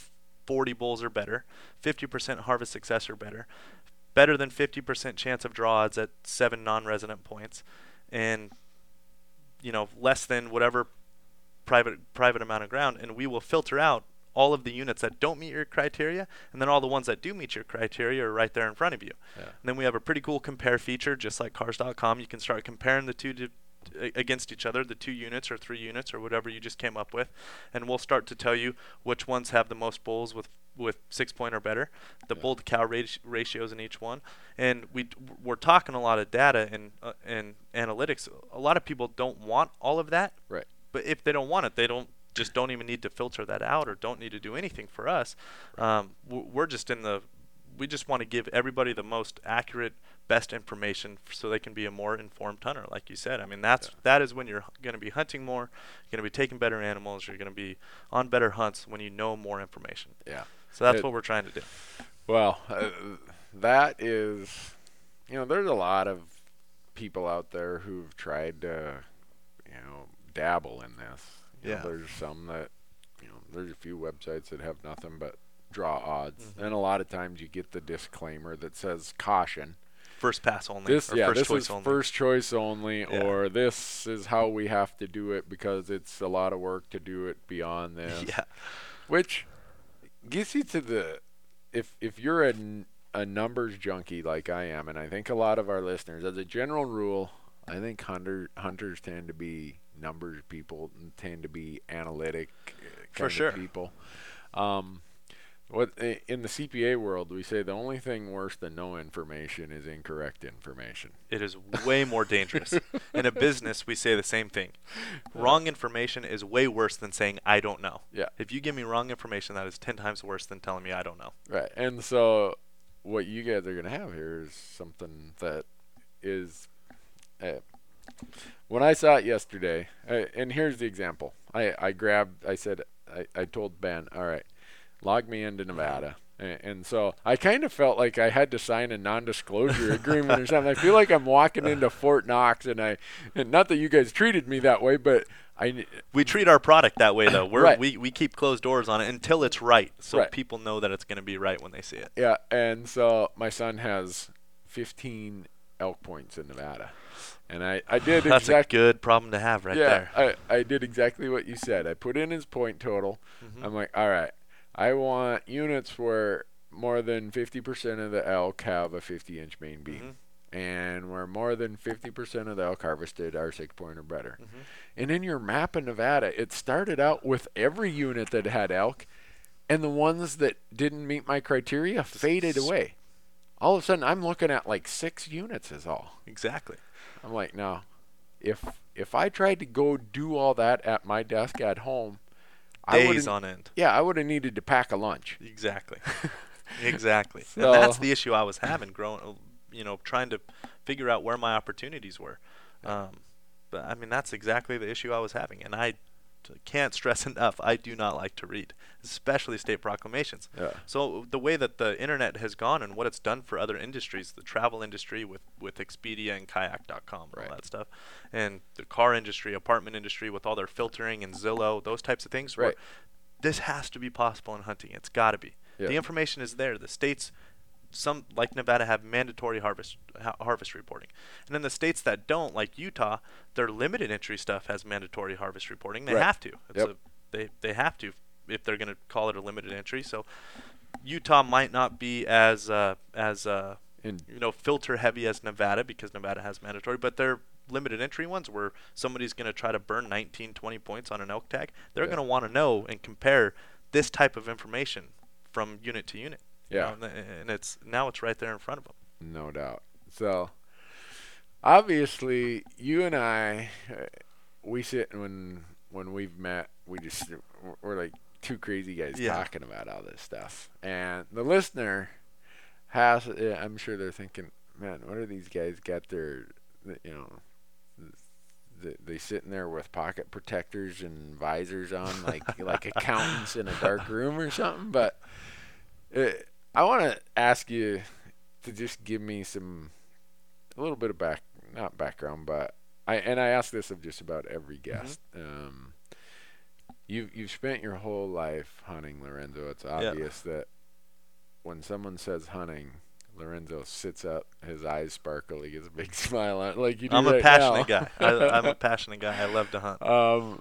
40 bulls or better, 50% harvest success or better, better than 50% chance of draw odds at seven non-resident points, and you know less than whatever private private amount of ground, and we will filter out all of the units that don't meet your criteria, and then all the ones that do meet your criteria are right there in front of you. Yeah. And then we have a pretty cool compare feature, just like Cars.com. You can start comparing the two against each other, the two units or three units or whatever you just came up with, and we'll start to tell you which ones have the most bulls with with six point or better, the Yeah. bull to cow rat- ratios in each one, and we we're talking a lot of data and uh, and analytics. A lot of people don't want all of that, Right. but if they don't want it, they don't just don't even need to filter that out or don't need to do anything for us. Um, we're just in the we just want to give everybody the most accurate, best information so they can be a more informed hunter. Like you said, I mean that's Yeah. that is when you're going to be hunting more, you're going to be taking better animals, you're going to be on better hunts when you know more information. Yeah. So that's It- what we're trying to do. Well, uh, that is, you know, there's a lot of people out there who've tried to, you know, dabble in this. You know, Yeah. there's some that, you know, there's a few websites that have nothing but draw odds, Mhm. and a lot of times you get the disclaimer that says caution. First pass only. This, or yeah, first this choice is only. first choice only, Yeah. or this is how we have to do it because it's a lot of work to do it beyond (laughs) this Yeah. which gets you to the if if you're a, a numbers junkie like I am, and I think a lot of our listeners, as a general rule, I think hunter hunters tend to be numbers of people and tend to be analytic uh, For kind of sure. people. Um, what in the CPA world we say the only thing worse than no information is incorrect information. It is way more dangerous. (laughs) In a business, we say the same thing. Wrong information is way worse than saying I don't know. Yeah. If you give me wrong information, that is ten times worse than telling me I don't know. Right. And so what you guys are going to have here is something that is uh, when I saw it yesterday, uh, and here's the example. I, I grabbed, I said, I, I told Ben, all right, log me into Nevada. And, and so I kind of felt like I had to sign a non-disclosure (laughs) agreement or something. I feel like I'm walking into Fort Knox, and I, and not that you guys treated me that way, but I, We treat our product that way, though. We're, (coughs) Right. We we keep closed doors on it until it's right, so Right. people know that it's going to be right when they see it. Yeah, and so my son has 15 elk points in Nevada, and I I did (laughs) That's exactly a good problem to have right yeah there. I I did exactly what you said. I put in his point total. Mhm. I'm like, all right, I want units where more than 50% of the elk have a 50 inch main beam. Mhm. And where more than 50% of the elk harvested are six point or better. Mhm. And in your map of Nevada, it started out with every unit that had elk, and the ones that didn't meet my criteria faded away. All of a sudden, I'm looking at like six units is all. Exactly. I'm like, no, if if I tried to go do all that at my desk at home, I Days on end. yeah, I would have needed to pack a lunch. Exactly. (laughs) exactly. So- and that's the issue I was having growing, you know, trying to figure out where my opportunities were. Um, but I mean, that's exactly the issue I was having, and I can't stress (laughs) enough. I do not like to read, especially state proclamations. Yeah. So the way that the internet has gone and what it's done for other industries, the travel industry with with Expedia and Kayak.com and Right. all that stuff, and the car industry, apartment industry with all their filtering and Zillow, those types of things. Right. This has to be possible in hunting. It's got to be. Yeah. The information is there. The states, some like Nevada, have mandatory harvest ha- harvest reporting, and then the states that don't, like Utah, their limited entry stuff has mandatory harvest reporting. They Right. have to. It's Yep. a, they they have to if they're going to call it a limited entry. So Utah might not be as uh, as uh, And you know filter heavy as Nevada because Nevada has mandatory, but they're limited entry ones where somebody's going to try to burn 19, 20 points on an elk tag. They're Yeah. going to want to know and compare this type of information from unit to unit. Yeah. and it's now it's right there in front of them. No doubt. So, obviously, you and I, uh, we sit when when we've met, we just we're like two crazy guys Yeah. talking about all this stuff, and the listener has. uh, I'm sure they're thinking, man, what are these guys got their, you know. th- They sitting there with pocket protectors and visors on, like like (laughs) accountants in a dark room or something. But uh, I want to ask you to just give me some a little bit of back not background but I and I ask this of just about every guest um you've you've spent your whole life hunting Lorenzo it's obvious that when someone says hunting Lorenzo sits up his eyes sparkle he gets a big (laughs) smile on like you do I'm a passionate now. guy. I, I'm a (laughs) passionate guy. I love to hunt. Um,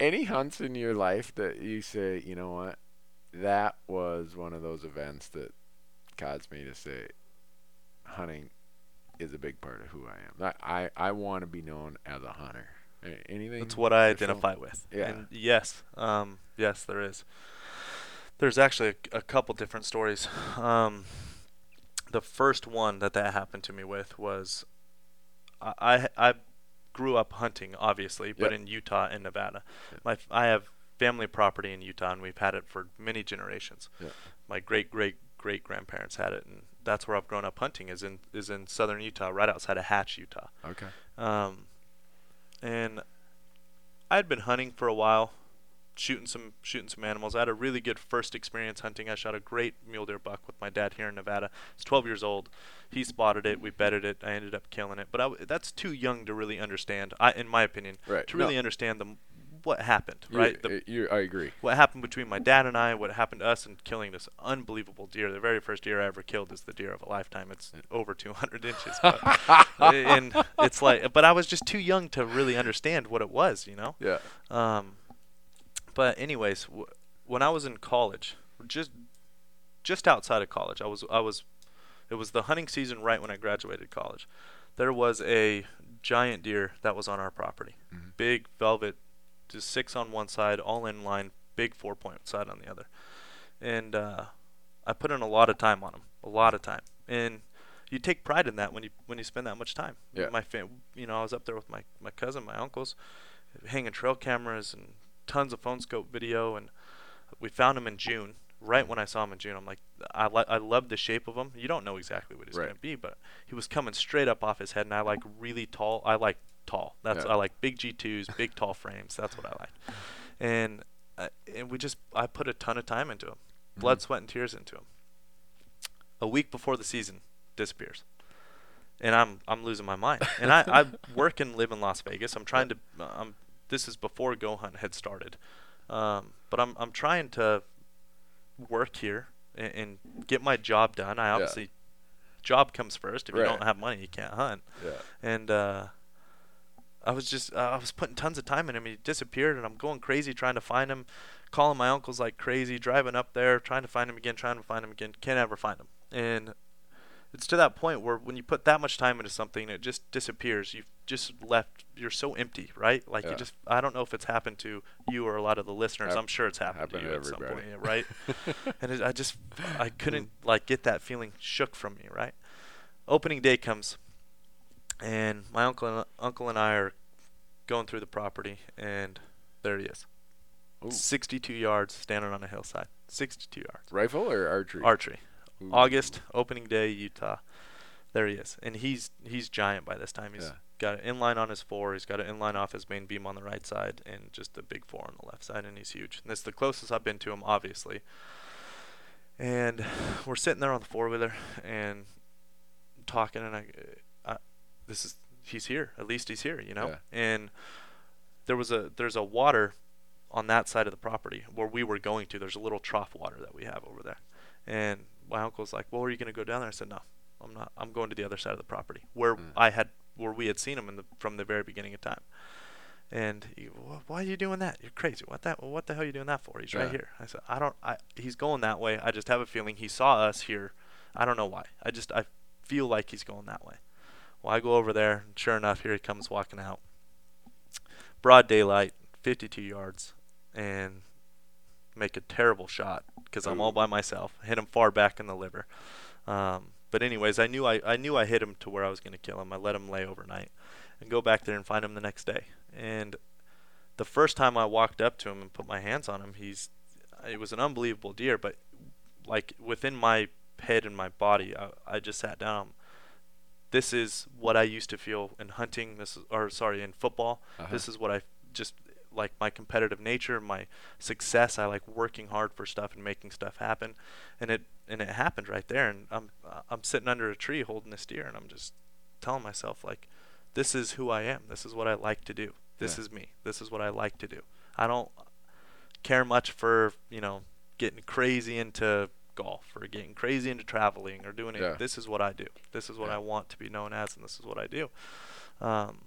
any hunts in your life that you say, you know what, that was one of those events that caused me to say, hunting is a big part of who I am. I I, I want to be known as a hunter. Anything? That's what I identify with. Yeah. And yes, um, yes, there is. There's actually a, a couple different stories. Um, the first one that that happened to me with was, I I, I grew up hunting, obviously, but Yep. in Utah and Nevada. Yep. My I have family property in Utah, and we've had it for many generations. Yep. My great great great grandparents had it, and that's where I've grown up hunting. Is in is in southern Utah, right outside of Hatch, Utah. Okay. Um, and I'd been hunting for a while, shooting some shooting some animals. I had a really good first experience hunting. I shot a great mule deer buck with my dad here in Nevada. Was 12 years old. He spotted it. We bedded it. I ended up killing it. But I w- that's too young to really understand. I, in my opinion, Right. to No. really understand the what happened. Right. The, uh, you, I agree. what happened between my dad and I, what happened to us in killing this unbelievable deer. The very first deer I ever killed is the deer of a lifetime. It's over 200 (laughs) inches. But, and it's like, but I was just too young to really understand what it was, you know? Yeah. Um, but anyways, w- when I was in college, just just outside of college, I was I was it was the hunting season right when I graduated college. There was a giant deer that was on our property. Mhm. Big velvet, just six on one side, all in line, big four point side on the other. And uh, I put in a lot of time on them, a lot of time. And you take pride in that when you when you spend that much time. Yeah. My fam- you know, I was up there with my my cousin, my uncles, hanging trail cameras and tons of phone scope video and we found him in June right when I saw him in June I'm like I li- I love the shape of him you don't know exactly what he's Right. going to be but he was coming straight up off his head and I like really tall I like tall that's Yeah. I like big G2s big tall frames that's what I like and uh, and we just I put a ton of time into them, blood sweat and tears into them. a week before the season disappears and I'm I'm losing my mind. And I, I (laughs) work and live in Las Vegas. I'm trying to. Um, this is before Go Hunt had started, um, but I'm I'm trying to work here and, and get my job done. I obviously job comes first. If you don't have money, you can't hunt. Yeah. And uh, I was just uh, I was putting tons of time in him. He disappeared, and I'm going crazy trying to find him, calling my uncles like crazy, driving up there, trying to find him again, trying to find him again. Can't ever find him. And it's to that point where when you put that much time into something, it just disappears. You've just left. You're so empty, right? Like Yeah. you just. I don't know if it's happened to you or a lot of the listeners. Hap- I'm sure it's happened, happened to to you at some point, right? (laughs) and it, I just, I couldn't (laughs) like get that feeling shook from me, right? Opening day comes, and my uncle and uncle and I are going through the property, and there he is. Ooh. 62 yards, standing on a hillside. 62 yards. Rifle or archery? Archery. Ooh. August, opening day, Utah. There he is, and he's he's giant by this time. He's Yeah. got an inline on his four. He's got an inline off his main beam on the right side, and just a big four on the left side, and he's huge. And that's the closest I've been to him, obviously. And we're sitting there on the four wheeler and talking, and I, I, this is he's here. At least he's here, you know. Yeah. And there was a there's a water on that side of the property where we were going to. There's a little trough water that we have over there, and my uncle's like, "Well, are you gonna go down there?" I said, "No, I'm not. I'm going to the other side of the property where Mm. I had where we had seen him in the from the very beginning of time." And he, "Wh- why are you doing that? You're crazy. What that? What the hell are you doing that for? He's right here. I said, I don't. I he's going that way. I just have a feeling he saw us here. I don't know why. I just I feel like he's going that way. Well, I go over there, and sure enough, here he comes walking out. Broad daylight, 52 yards, and make a terrible shot because I'm all by myself. Hit him far back in the liver. Um, but anyways, I knew I, I knew I hit him to where I was going to kill him. I let him lay overnight, and go back there and find him the next day. And the first time I walked up to him and put my hands on him, he's it was an unbelievable deer. But like within my head and my body, I, I just sat down. This is what I used to feel in hunting. This is, or sorry, in football. Uh-huh. This is what I just like my competitive nature, my success. I like working hard for stuff and making stuff happen, and it and it happened right there. And I'm I'm sitting under a tree holding this deer, and I'm just telling myself like, this is who I am. This is what I like to do. This Yeah. is me. This is what I like to do. I don't care much for you know getting crazy into golf or getting crazy into traveling or doing it. Yeah. This is what I do. This is what Yeah. I want to be known as, and this is what I do. Um,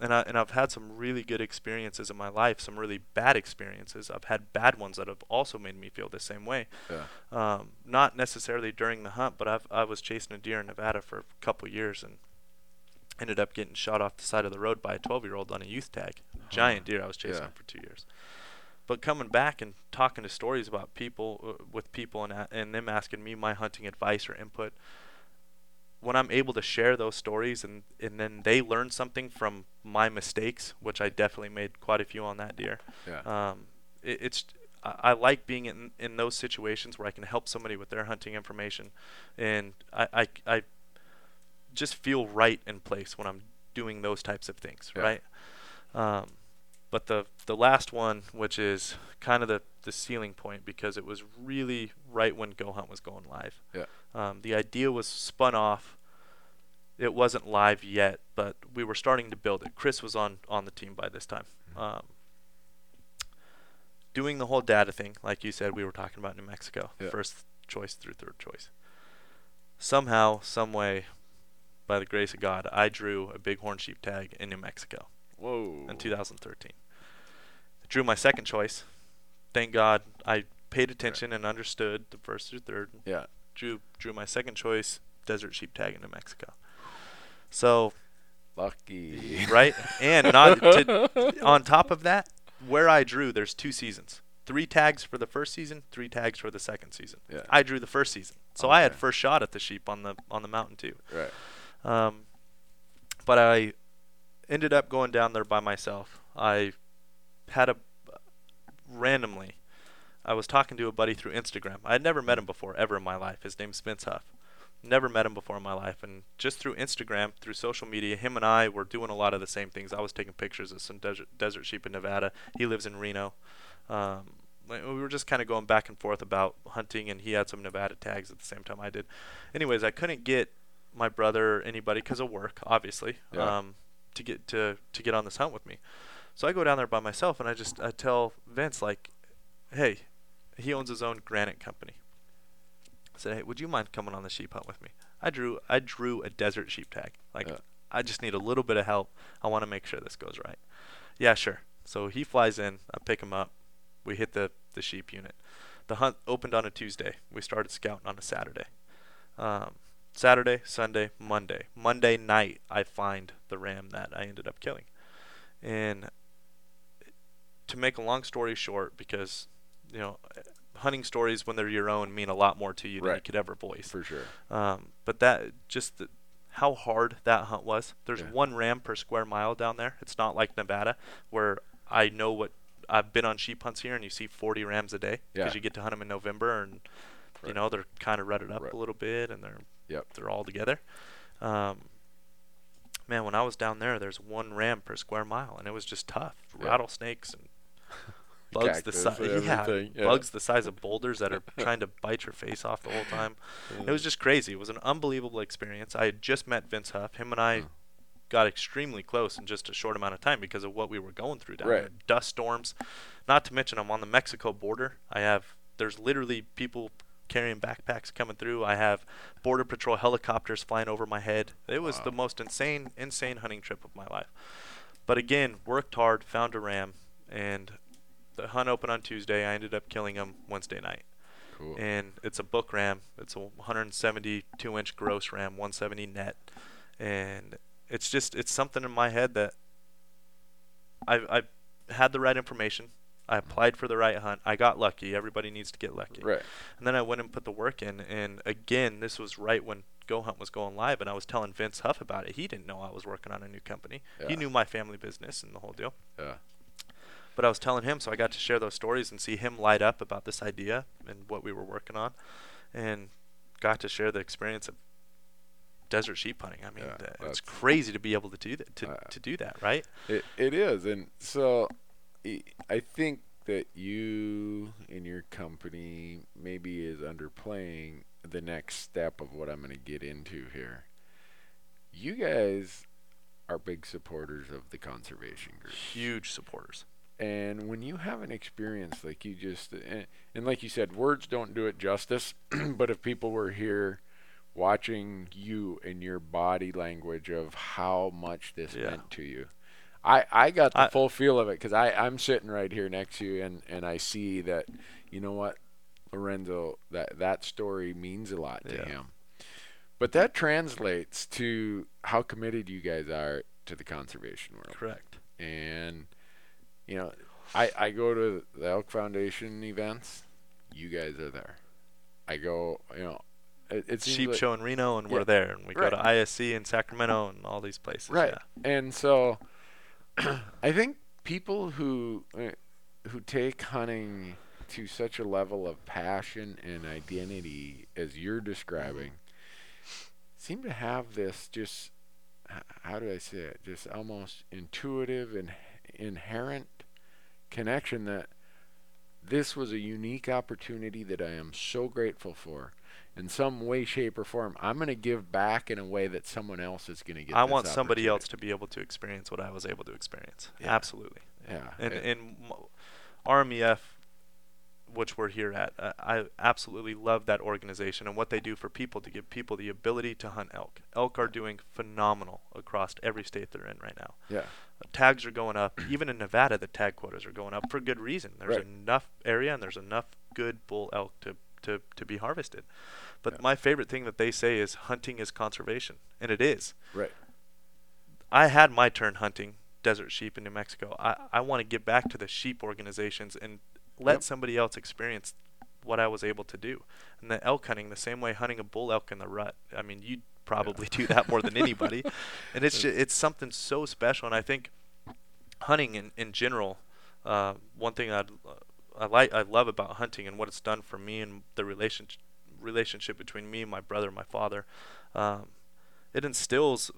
and I and I've had some really good experiences in my life, some really bad experiences. I've had bad ones that have also made me feel the same way. Yeah. Um, not necessarily during the hunt, but I've I was chasing a deer in Nevada for a couple years and ended up getting shot off the side of the road by a 12-year-old on a youth tag. Giant deer I was chasing Yeah. for two years. But coming back and talking to stories about people uh, with people and and them asking me my hunting advice or input, when I'm able to share those stories and and then they learn something from my mistakes, which I definitely made quite a few on that deer. Yeah. Um, it, it's I, I like being in in those situations where I can help somebody with their hunting information, and I I, I just feel right in place when I'm doing those types of things, Yeah. right? Um, but the the last one, which is kind of the the ceiling point, because it was really right when Go Hunt was going live. Yeah. Um, the idea was spun off. It wasn't live yet, but we were starting to build it. Chris was on on the team by this time. Um, doing the whole data thing, like you said, we were talking about New Mexico, Yeah. first choice through third choice. Somehow, some way, by the grace of God, I drew a bighorn sheep tag in New Mexico Whoa. in 2013. Drew my second choice. Thank God I paid attention and understood the first through third. Yeah. Drew drew my second choice desert sheep tag in New Mexico. So Lucky. right and not (laughs) to, on top of that, where I drew, there's two seasons. Three tags for the first season, three tags for the second season. Yeah. I drew the first season, so I had first shot at the sheep on the on the mountain too. Right. Um, but I ended up going down there by myself. I had a randomly. I was talking to a buddy through Instagram. I had never met him before ever in my life. His name's Vince Huff. Never met him before in my life, and just through Instagram, through social media, him and I were doing a lot of the same things. I was taking pictures of some desert desert sheep in Nevada. He lives in Reno. Um, like, we were just kind of going back and forth about hunting, and he had some Nevada tags at the same time I did. Anyways, I couldn't get my brother or anybody because of work, obviously, Yeah. um, to get to to get on this hunt with me. So I go down there by myself, and I just I tell Vince like, "Hey, he owns his own granite company." I said, "Hey, would you mind coming on the sheep hunt with me?" I drew I drew a desert sheep tag. Like, Yeah. I just need a little bit of help. I want to make sure this goes right. Yeah, sure. So he flies in. I pick him up. We hit the the sheep unit. The hunt opened on a Tuesday. We started scouting on a Saturday. Um, Saturday, Sunday, Monday. Monday night, I find the ram that I ended up killing. And to make a long story short, because you know, hunting stories when they're your own mean a lot more to you than you could ever voice. For sure. Um, but that just the, how hard that hunt was. There's Yeah. one ram per square mile down there. It's not like Nevada where I know what I've been on sheep hunts here and you see 40 rams a day because Yeah. you get to hunt them in November and you know they're kind of rutted up Right. a little bit and they're Yep. they're all together. Um, man, when I was down there, there's one ram per square mile, and it was just tough. Yeah. Rattlesnakes and bugs the size, yeah, yeah. bugs the size of boulders that are (laughs) trying to bite your face off the whole time. It was just crazy. It was an unbelievable experience. I had just met Vince Huff. Him and I Hmm. got extremely close in just a short amount of time because of what we were going through down Right. there. Dust storms. Not to mention, I'm on the Mexico border. I have there's literally people carrying backpacks coming through. I have border patrol helicopters flying over my head. It was the most insane, insane hunting trip of my life. But again, worked hard, found a ram, and the hunt opened on Tuesday. I ended up killing him Wednesday night Cool. and it's a book ram. It's a 172 inch gross ram, 170 net, and it's just it's something in my head that I I had the right information. I applied for the right hunt. I got lucky. Everybody needs to get lucky. Right. And then I went and put the work in. And again, this was right when Go Hunt was going live, and I was telling Vince Huff about it. He didn't know I was working on a new company. He knew my family business and the whole deal. Yeah. But I was telling him, so I got to share those stories and see him light up about this idea and what we were working on, and got to share the experience of desert sheep hunting. I mean, Yeah, th- it's crazy to be able to do that. To, Uh, to do that, right? It it is, and so I- I think that you and your company maybe is underplaying the next step of what I'm going to get into here. You guys are big supporters of the conservation group. Huge supporters. And when you have an experience like you just, and, and like you said, words don't do it justice. (clears throat) but if people were here watching you and your body language of how much this Yeah. meant to you, I, I got the I- full feel of it because I'm sitting right here next to you and, and I see that, you know what, Lorenzo, that, that story means a lot to Yeah. him. But that translates to how committed you guys are to the conservation world Correct. and you know I, I go to the elk foundation events you guys are there i go you know it, it Sheep like- show in Reno, and Yeah. we're there, and we Right. go to ISE in Sacramento and all these places. right Yeah. and so (clears throat) i think people who uh, who take hunting to such a level of passion and identity as you're describing seem to have this just how do i say it just almost intuitive and inherent connection that this was a unique opportunity that I am so grateful for. In some way, shape, or form, I'm going to give back in a way that someone else is going to get. I want somebody else to be able to experience what I was able to experience. Yeah. Absolutely. Yeah, And it- and RMEF, which we're here at, uh, I absolutely love that organization and what they do for people to give people the ability to hunt elk. Elk are doing phenomenal across every state they're in right now. yeah, tags are going up. Even in Nevada, the tag quotas are going up for good reason. There's Right. enough area and there's enough good bull elk to, to, to be harvested. But Yeah. my favorite thing that they say is hunting is conservation, and it is. right. I had my turn hunting desert sheep in New Mexico. I, I want to get back to the sheep organizations and let Yep. somebody else experience what I was able to do. And the elk hunting, the same way hunting a bull elk in the rut. I mean, you probably do that more than (laughs) anybody. And it's ju- it's something so special. And I think hunting in, in general, uh, one thing I'd, I like I love about hunting and what it's done for me and the relationship relationship between me and my brother, and my father, um, it instills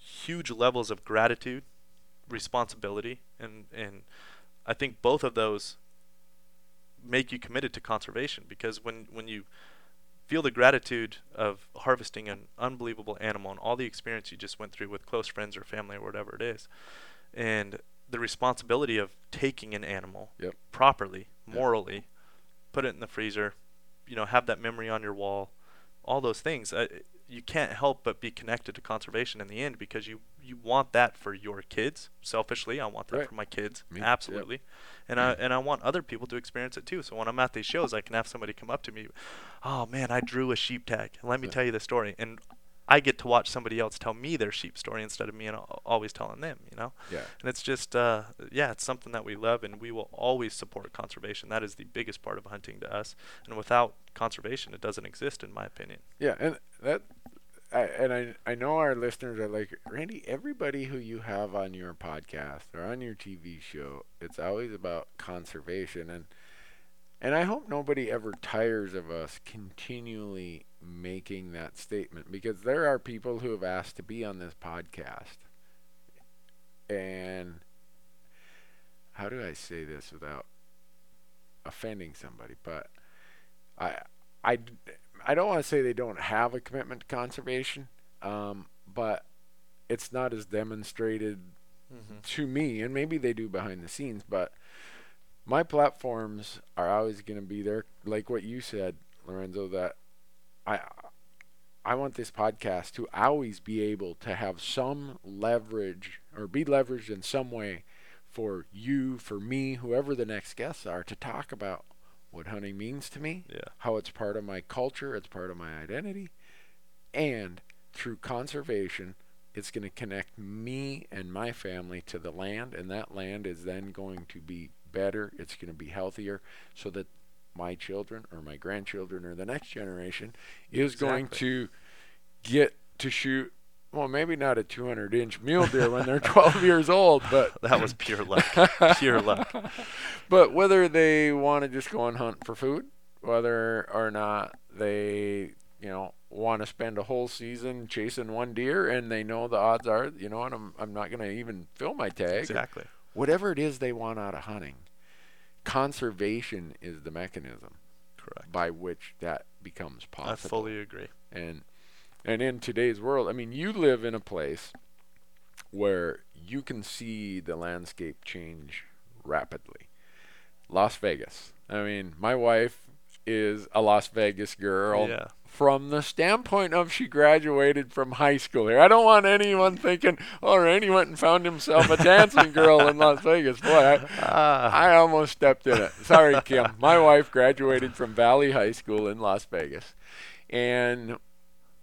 huge levels of gratitude, responsibility, and and I think both of those make you committed to conservation because when when you feel the gratitude of harvesting an unbelievable animal and all the experience you just went through with close friends or family or whatever it is, and the responsibility of taking an animal Yep. properly, Yep. morally, put it in the freezer, you know, have that memory on your wall, all those things. Uh, you can't help but be connected to conservation in the end because you you want that for your kids. Selfishly, I want that Right. for my kids. Me- yep. Absolutely. And I and I want other people to experience it too. So when I'm at these shows, I can have somebody come up to me, "Oh man, I drew a sheep tag. Let me Yeah. tell you the story." And I get to watch somebody else tell me their sheep story instead of me and always telling them, you know? Yeah. And it's just, uh, yeah, it's something that we love, and we will always support conservation. That is the biggest part of hunting to us. And without conservation, it doesn't exist, in my opinion. Yeah, and that, I, and I, I know our listeners are like Randy. Everybody who you have on your podcast or on your TV show, it's always about conservation, and And I hope nobody ever tires of us continually making that statement because there are people who have asked to be on this podcast. And how do I say this without offending somebody? But I, I, I don't want to say they don't have a commitment to conservation, um, but it's not as demonstrated Mm-hmm. to me, and maybe they do behind the scenes, but my platforms are always going to be there. Like what you said, Lorenzo, that I I want this podcast to always be able to have some leverage or be leveraged in some way for you, for me, whoever the next guests are, to talk about what hunting means to me, Yeah. how it's part of my culture, it's part of my identity, and through conservation, it's going to connect me and my family to the land, and that land is then going to be better, it's going to be healthier, so that my children or my grandchildren or the next generation is going to get to shoot. Well, maybe not a 200 inch mule deer when they're (laughs) 12 years old, but (laughs) That was pure luck. (laughs) pure luck. but whether they want to just go and hunt for food, whether or not they, you know, want to spend a whole season chasing one deer and they know the odds are, you know, and I'm, I'm not going to even fill my tag. Exactly. Whatever it is they want out of hunting, conservation is the mechanism Correct. by which that becomes possible. I fully agree. And and in today's world, I mean, you live in a place where you can see the landscape change rapidly. Las Vegas. I mean, my wife is a Las Vegas girl Yeah. from the standpoint of she graduated from high school here. I don't want anyone thinking, oh, Randy went and found himself a dancing girl in Las Vegas. Boy, I, Ah, I almost stepped in it. Sorry, Kim. My wife graduated from Valley High School in Las Vegas, and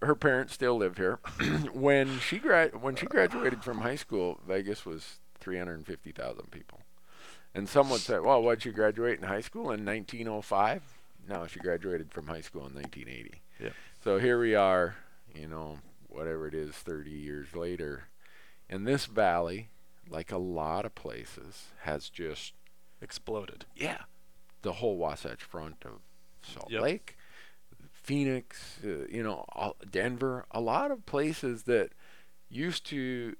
her parents still lived here. (clears throat) when she gra- when she graduated from high school, Vegas was 350,000 people. And someone said, "Well, why'd you graduate in high school in 1905?" No, she graduated from high school in 1980. Yeah. So here we are, you know, whatever it is, 30 years later, and this valley, like a lot of places, has just exploded. yeah, the whole Wasatch Front of Salt Yep. Lake, Phoenix, uh, you know, Denver, a lot of places that used to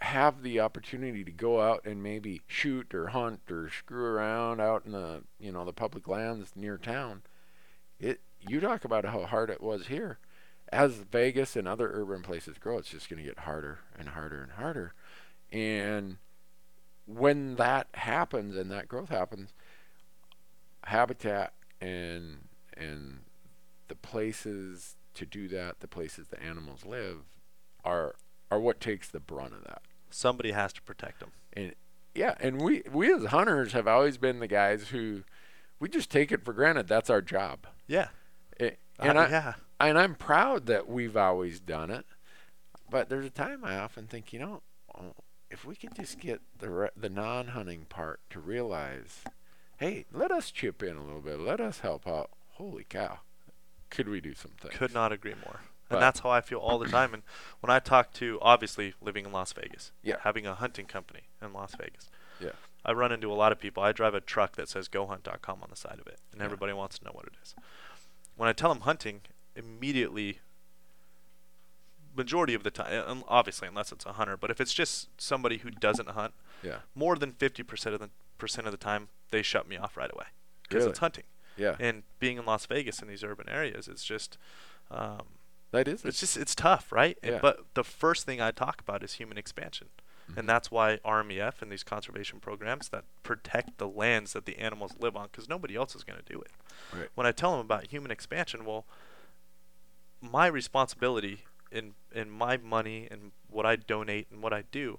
have the opportunity to go out and maybe shoot or hunt or screw around out in the you know the public lands near town. It you talk about how hard it was here. As Vegas and other urban places grow, it's just going to get harder and harder and harder. And when that happens and that growth happens, habitat and and the places to do that, the places the animals live, are are what takes the brunt of that. Somebody has to protect them. And yeah, and we we as hunters have always been the guys who we just take it for granted. That's our job. Yeah. It, and Uh, I, yeah. and I'm proud that we've always done it. But there's a time I often think, you know, if we could just get the re- the non-hunting part to realize, hey, let us chip in a little bit, let us help out. Holy cow, could we do some things? Could not agree more. But- and that's how I feel all the time. And when I talk to, obviously, living in Las Vegas, Yeah. having a hunting company in Las Vegas, Yeah. I run into a lot of people. I drive a truck that says GoHunt.com on the side of it, and Yeah. everybody wants to know what it is. When I tell them hunting, immediately, majority of the time, obviously, unless it's a hunter, but if it's just somebody who doesn't hunt, Yeah, more than 50% of the percent of the time, they shut me off right away because Really? it's hunting. Yeah, And being in Las Vegas in these urban areas, it's just. Um, that is. it's just it's tough, right? And- Yeah. But the first thing I talk about is human expansion, Mhm. and that's why RMEF and these conservation programs that protect the lands that the animals live on, because nobody else is going to do it. Right. When I tell them about human expansion, well, my responsibility in in my money and what I donate and what I do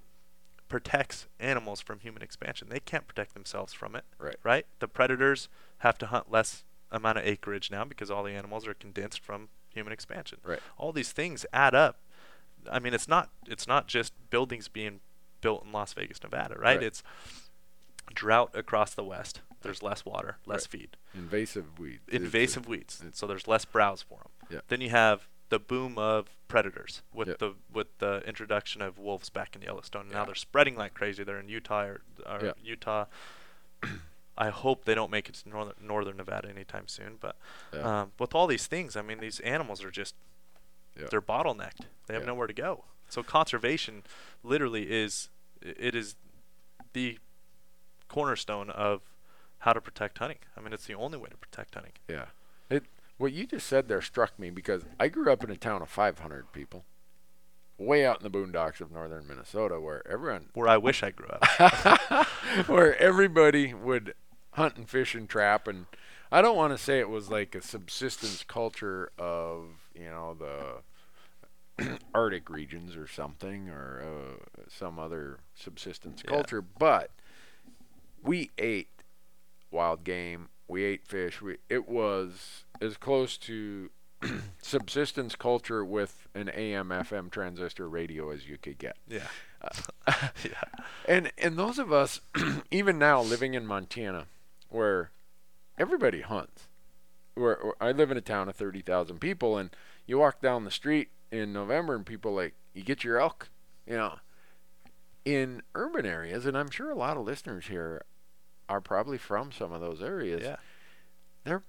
protects animals from human expansion. They can't protect themselves from it. Right. Right? The predators have to hunt less amount of acreage now because all the animals are condensed from human expansion. Right. All these things add up. I mean, it's not it's not just buildings being built in Las Vegas, Nevada, right? Right. It's drought across the west. There's less water, less Right. feed invasive weeds. Invasive weeds, so there's less browse for them. Yeah. Then you have the boom of predators with Yep. the with the introduction of wolves back in Yellowstone. Now Yeah. they're spreading like crazy. They're in Utah or, or Yeah. Utah. (clears throat) I hope they don't make it to northern northern Nevada anytime soon. But Yeah. um, with all these things, I mean, these animals are just Yeah. they're bottlenecked. They have nowhere to go. So conservation, literally, is it is the cornerstone of how to protect hunting. I mean, it's the only way to protect hunting. Yeah. What you just said there struck me because I grew up in a town of 500 people, way out in the boondocks of northern Minnesota, where everyone, Where I wish I grew up. (laughs) where everybody would hunt and fish and trap, and I don't want to say it was like a subsistence culture of you know the (clears throat) Arctic regions or something or uh, some other subsistence Yeah. culture, but we ate wild game. We ate fish. We it was as close to (clears throat) subsistence culture with an AM FM transistor radio as you could get. yeah. Uh, (laughs) (laughs) yeah. And and those of us, (clears throat) even now living in Montana, where everybody hunts, where, where I live in a town of thirty thousand people, and you walk down the street in November, and people like you get your elk, you know. In urban areas, and I'm sure a lot of listeners here are probably from some of those areas. Yeah. They're,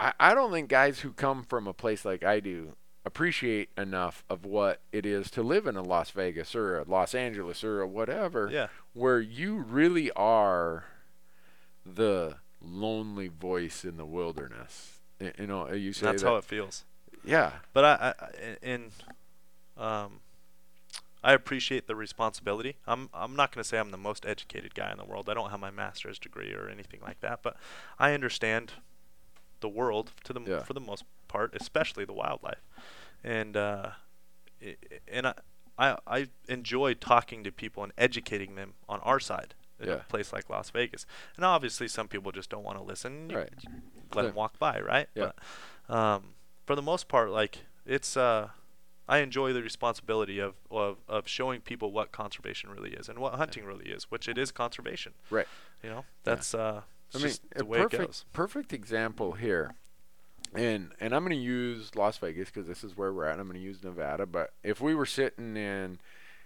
I, I don't think guys who come from a place like I do appreciate enough of what it is to live in a Las Vegas or a Los Angeles or a whatever Yeah. where you really are the lonely voice in the wilderness. You know, you say That's that. how it feels. yeah, But I, I in um, I appreciate the responsibility. I'm I'm not going to say I'm the most educated guy in the world. I don't have my master's degree or anything like that, but I understand the world to the Yeah. for the most part, especially the wildlife, and uh, and I, I I enjoy talking to people and educating them on our side in Yeah. a place like Las Vegas. And obviously, some people just don't want to listen. Right. let Yeah. them walk by, right? Yeah. But um, for the most part, like it's uh, I enjoy the responsibility of, of of showing people what conservation really is and what hunting really is, which it is conservation. right. You know, that's uh, I mean, the way it perfect, goes. perfect example here, and and I'm going to use Las Vegas because this is where we're at. I'm going to use Nevada, but if we were sitting in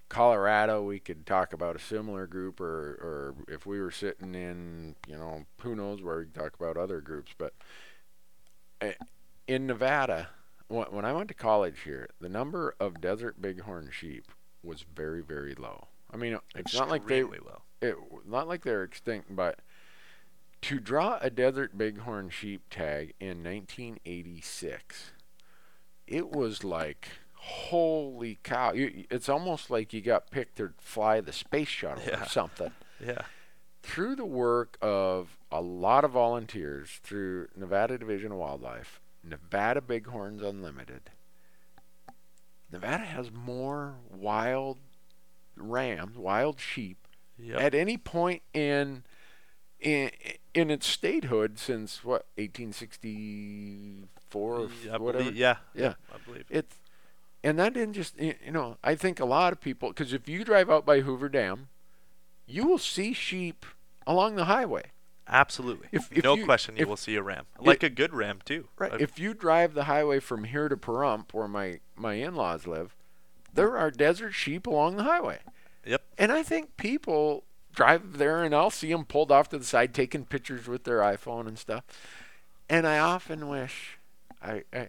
Colorado, we could talk about a similar group, or or if we were sitting in, you know, who knows where we could talk about other groups. But uh, in Nevada, when when I went to college here, the number of desert bighorn sheep was very very low. I mean, it's not like they low. It, not like they're extinct, but to draw a desert bighorn sheep tag in 1986, it was like holy cow! You, it's almost like you got picked to fly the space shuttle Yeah. or (laughs) something. Yeah. Through the work of a lot of volunteers through Nevada Division of Wildlife, Nevada Bighorns Unlimited, Nevada has more wild rams, wild sheep Yep. at any point in in in its statehood since what 1864 or Yeah, I whatever believe, yeah. Yeah. I believe. it's and that didn't just you know I think a lot of people because if you drive out by Hoover Dam you will see sheep along the highway Absolutely. If- if no you- question, you if- will see a ram, like a good ram too. right Uh, if you drive the highway from here to Pahrump where my my in-laws live there are desert sheep along the highway Yep. And I think people drive there and I'll see them pulled off to the side taking pictures with their iPhone and stuff. And I often wish, I, I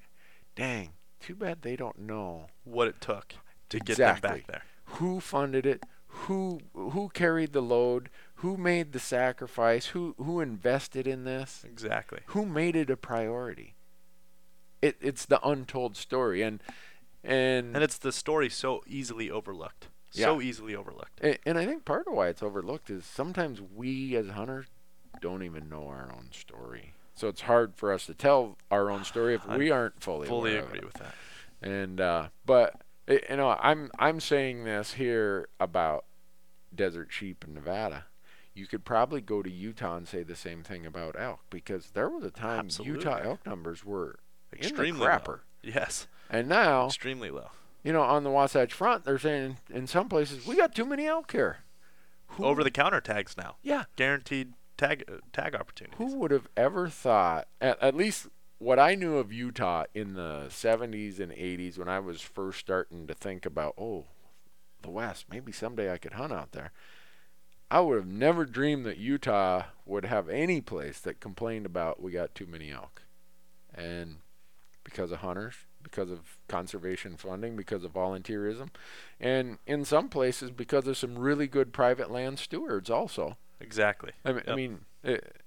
dang, too bad they don't know what it took to get Exactly. them back there. who funded it, who who carried the load, who made the sacrifice, who who invested in this, Exactly. who made it a priority. It it's the untold story and and And it's the story so easily overlooked. So easily overlooked. A- And I think part of why it's overlooked is sometimes we as hunters don't even know our own story. So it's hard for us to tell our own story if we aren't fully Fully aware of agree it. with that. And uh, but you know, I'm I'm saying this here about desert sheep in Nevada. You could probably go to Utah and say the same thing about elk because there was a time Utah elk numbers were Extremely the low. Yes. And now Extremely low. you know, on the Wasatch Front, they're saying in some places we got too many elk here. Who- Over the counter tags now. yeah. Guaranteed tag uh, tag opportunities. Who would have ever thought? At, at least what I knew of Utah in the 70s and 80s, when I was first starting to think about, oh, the West, maybe someday I could hunt out there. I would have never dreamed that Utah would have any place that complained about we got too many elk. And because of hunters, because of conservation funding, because of volunteerism, and in some places because of some really good private land stewards also. Exactly. I mean, I mean it,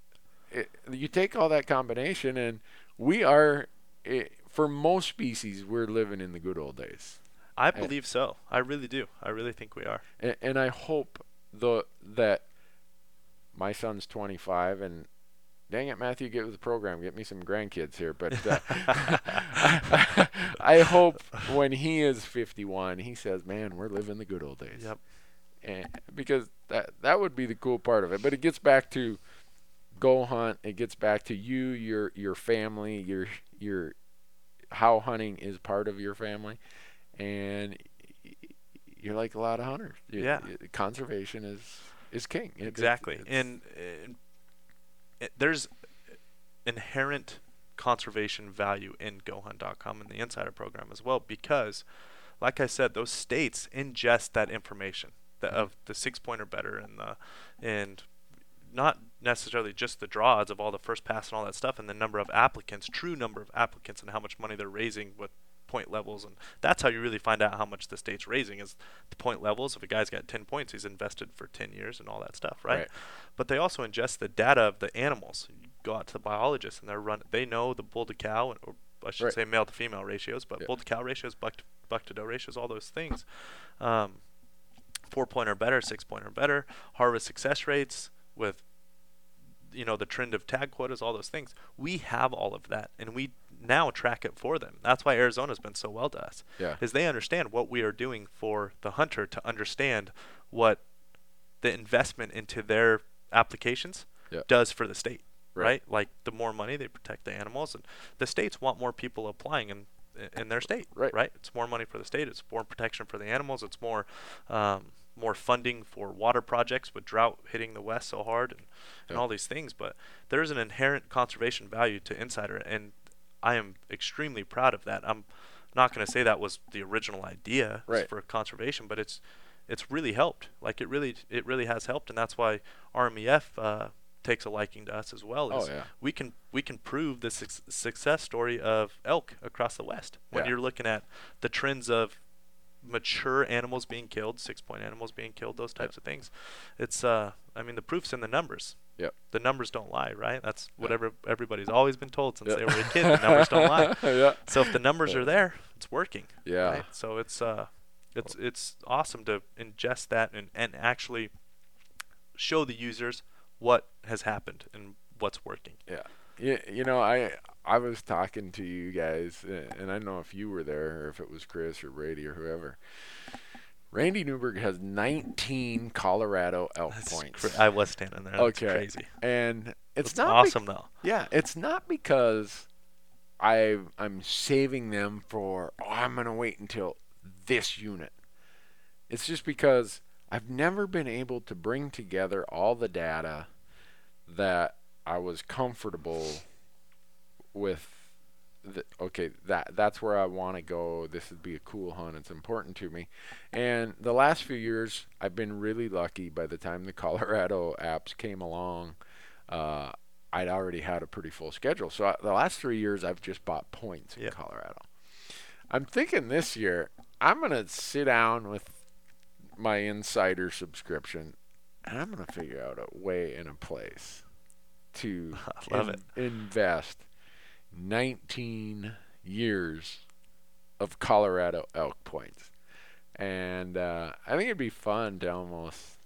it, you take all that combination, and we are, eh, for most species, we're living in the good old days. I believe so. I really do. I really think we are. and, and I hope the that my son's 25 and dang it Matthew get with the program. Get me some grandkids here. But uh, (laughs) I hope when he is 51 he says man we're living the good old days. Yep. and because that that would be the cool part of it. But it gets back to go hunt. It gets back to you your your family your your how hunting is part of your family. And you're like a lot of hunters You- Yeah. you- conservation is is king It- it- Exactly. it's- And, and it, there's inherent conservation value in GoHunt.com and the Insider program as well because, like I said, those states ingest that information the, Mhm. of the six point or better and the and not necessarily just the draw odds of all the first pass and all that stuff and the number of applicants, true number of applicants and how much money they're raising with point levels and that's how you really find out how much the state's raising is the point levels. If a guy's got 10 points, he's invested for 10 years and all that stuff, right? Right. But they also ingest the data of the animals. You go out to the biologists and they're run. They know the bull to cow, or I should Right. say male to female ratios, but Yeah. bull to cow ratios, buck to, buck to doe ratios, all those things. Um, four point or better, six point or better, harvest success rates with you know the trend of tag quotas, all those things. We have all of that, and we now track it for them. That's why Arizona's been so well to us yeah is they understand what we are doing for the hunter to understand what the investment into their applications Yeah. does for the state Right. right. like the more money they protect the animals and the states want more people applying in in their state Right. right it's more money for the state it's more protection for the animals it's more um, more funding for water projects with drought hitting the west so hard and, and Yeah. all these things but there is an inherent conservation value to insider and i am extremely proud of that. I'm not going to say that was the original idea Right. for conservation but it's it's really helped. Like it really it really has helped and that's why rmef uh, takes a liking to us as well oh yeah. we can we can prove the suc success story of elk across the west. When Yeah. you're looking at the trends of mature animals being killed six point animals being killed those types of things it's uh i mean the proof's in the numbers Yep. the numbers don't lie right that's what Yeah. every, everybody's always been told since Yeah. they were a kid the (laughs) numbers don't lie (laughs) yeah so if the numbers are there it's working yeah right? So it's uh, it's it's awesome to ingest that and and actually show the users what has happened and what's working. Yeah, you, you know, I I was talking to you guys, and I don't know if you were there or if it was Chris or Brady or whoever. Randy Newberg has 19 Colorado elk That's points, cra- I was standing there. That's Okay. crazy. and it's It's not awesome though. yeah, it's not because I I'm saving them for oh I'm gonna wait until this unit. It's just because I've never been able to bring together all the data that I was comfortable with. The, okay, that that's where I want to go. This would be a cool hunt. It's important to me. And the last few years, I've been really lucky. By the time the (laughs) Colorado apps came along, uh, I'd already had a pretty full schedule. So I, the last three years, I've just bought points in Colorado. I'm thinking this year, I'm gonna sit down with my insider subscription, and I'm gonna figure out a way and a place to (laughs) I love it. invest 19 years of Colorado elk points. And uh, I think it'd be fun to almost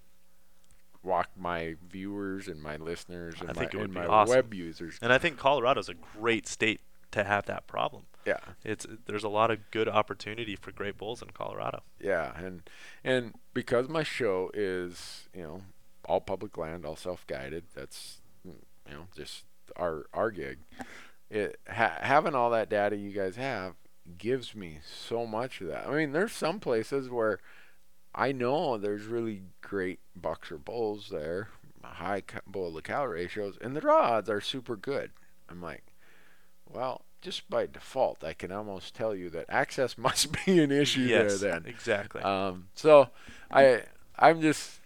walk my viewers and my listeners and I my, and my awesome. web users. And I think Colorado's a great state to have that problem. Yeah, It's there's a lot of good opportunity for great bulls in Colorado. yeah, and and because my show is you know all public land, all self-guided. That's you know just our our gig. It ha- having all that data you guys have gives me so much of that. I mean, there's some places where I know there's really great bucks or bulls there, high bull to cow ratios, and the draw odds are super good. I'm like, well, just by default, I can almost tell you that access (laughs) must be an issue yes, there then. exactly. Um, so I I'm just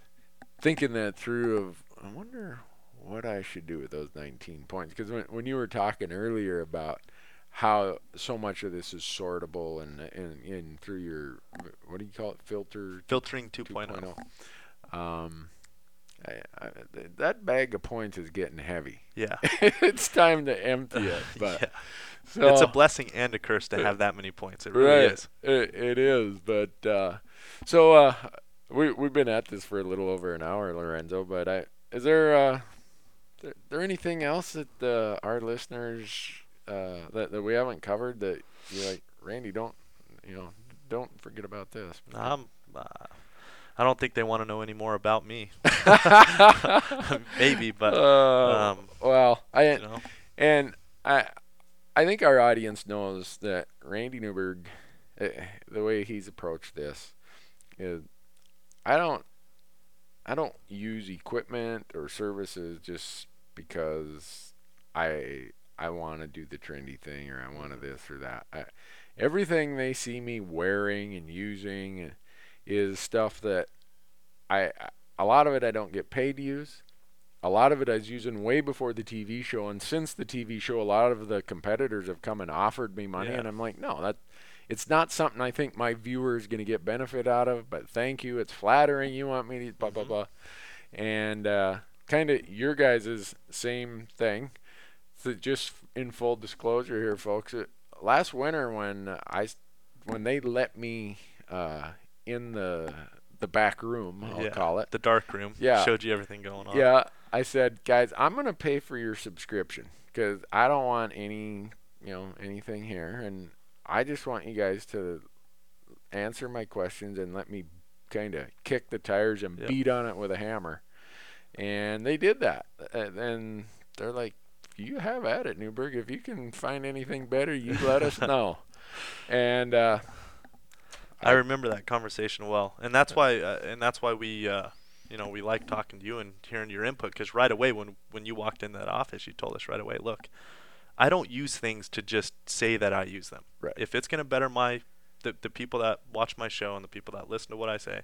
thinking that through of I wonder what I should do with those 19 points because when when you were talking earlier about how so much of this is sortable and and, and through your what do you call it filter Filtering 2.0. 2.0 um I, I, th- that bag of points is getting heavy. Yeah. (laughs) it's time to empty it. (laughs) But yeah. so, it's a blessing and a curse to have that many points. It really right, is. It, it is. But uh, so uh, we we've been at this for a little over an hour, Lorenzo. But I is there uh, there, there anything else that uh, our listeners uh, that that we haven't covered that you like, Randy? Don't you know? Don't forget about this. Um, uh, I don't think they want to know any more about me. (laughs) (laughs) Maybe, but Uh, um, well, I you know, And I, I think our audience knows that Randy Newberg, uh, the way he's approached this, is I don't, I don't use equipment or services just because I I want to do the trendy thing or I want to this or that. I, everything they see me wearing and using is stuff that I a lot of it I don't get paid to use a lot of it I was using way before the TV show, and since the TV show, a lot of the competitors have come and offered me money, Yeah. and I'm like, no, that it's not something I think my viewer is going to get benefit out of. But thank you, it's flattering. You want me to blah blah Mhm. blah, and uh, kind of your guys' same thing. So just in full disclosure here, folks, uh, last winter when I when they let me uh, in the the back room, I'll Yeah. call it. the dark room Yeah. showed you everything going on. Yeah, I said, guys, I'm gonna pay for your subscription because I don't want any, you know, anything here, and I just want you guys to answer my questions and let me kind of kick the tires and Yep. beat on it with a hammer. And they did that, and they're like, "You have at it, Newberg. If you can find anything better, you let us (laughs) know." And uh, I remember that conversation well, and that's why, uh, and that's why we, uh, you know, we like talking to you and hearing your input. Because right away, when when you walked in that office, you told us right away, look, I don't use things to just say that I use them. Right. If it's gonna better my, the the people that watch my show and the people that listen to what I say,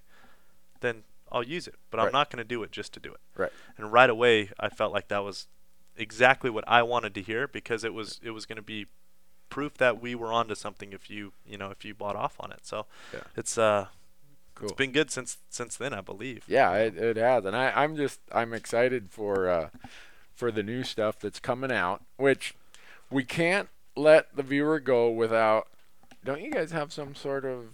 then I'll use it. But I'm not gonna do it just to do it. Right. And right away, I felt like that was exactly what I wanted to hear because it was it was gonna be proof that we were onto something if you you know if you bought off on it. So Yeah. it's uh cool. it's been good since since then, I believe. Yeah, it, it has, and I, I'm just I'm excited for uh, for the new stuff that's coming out, which we can't let the viewer go without. Don't you guys have some sort of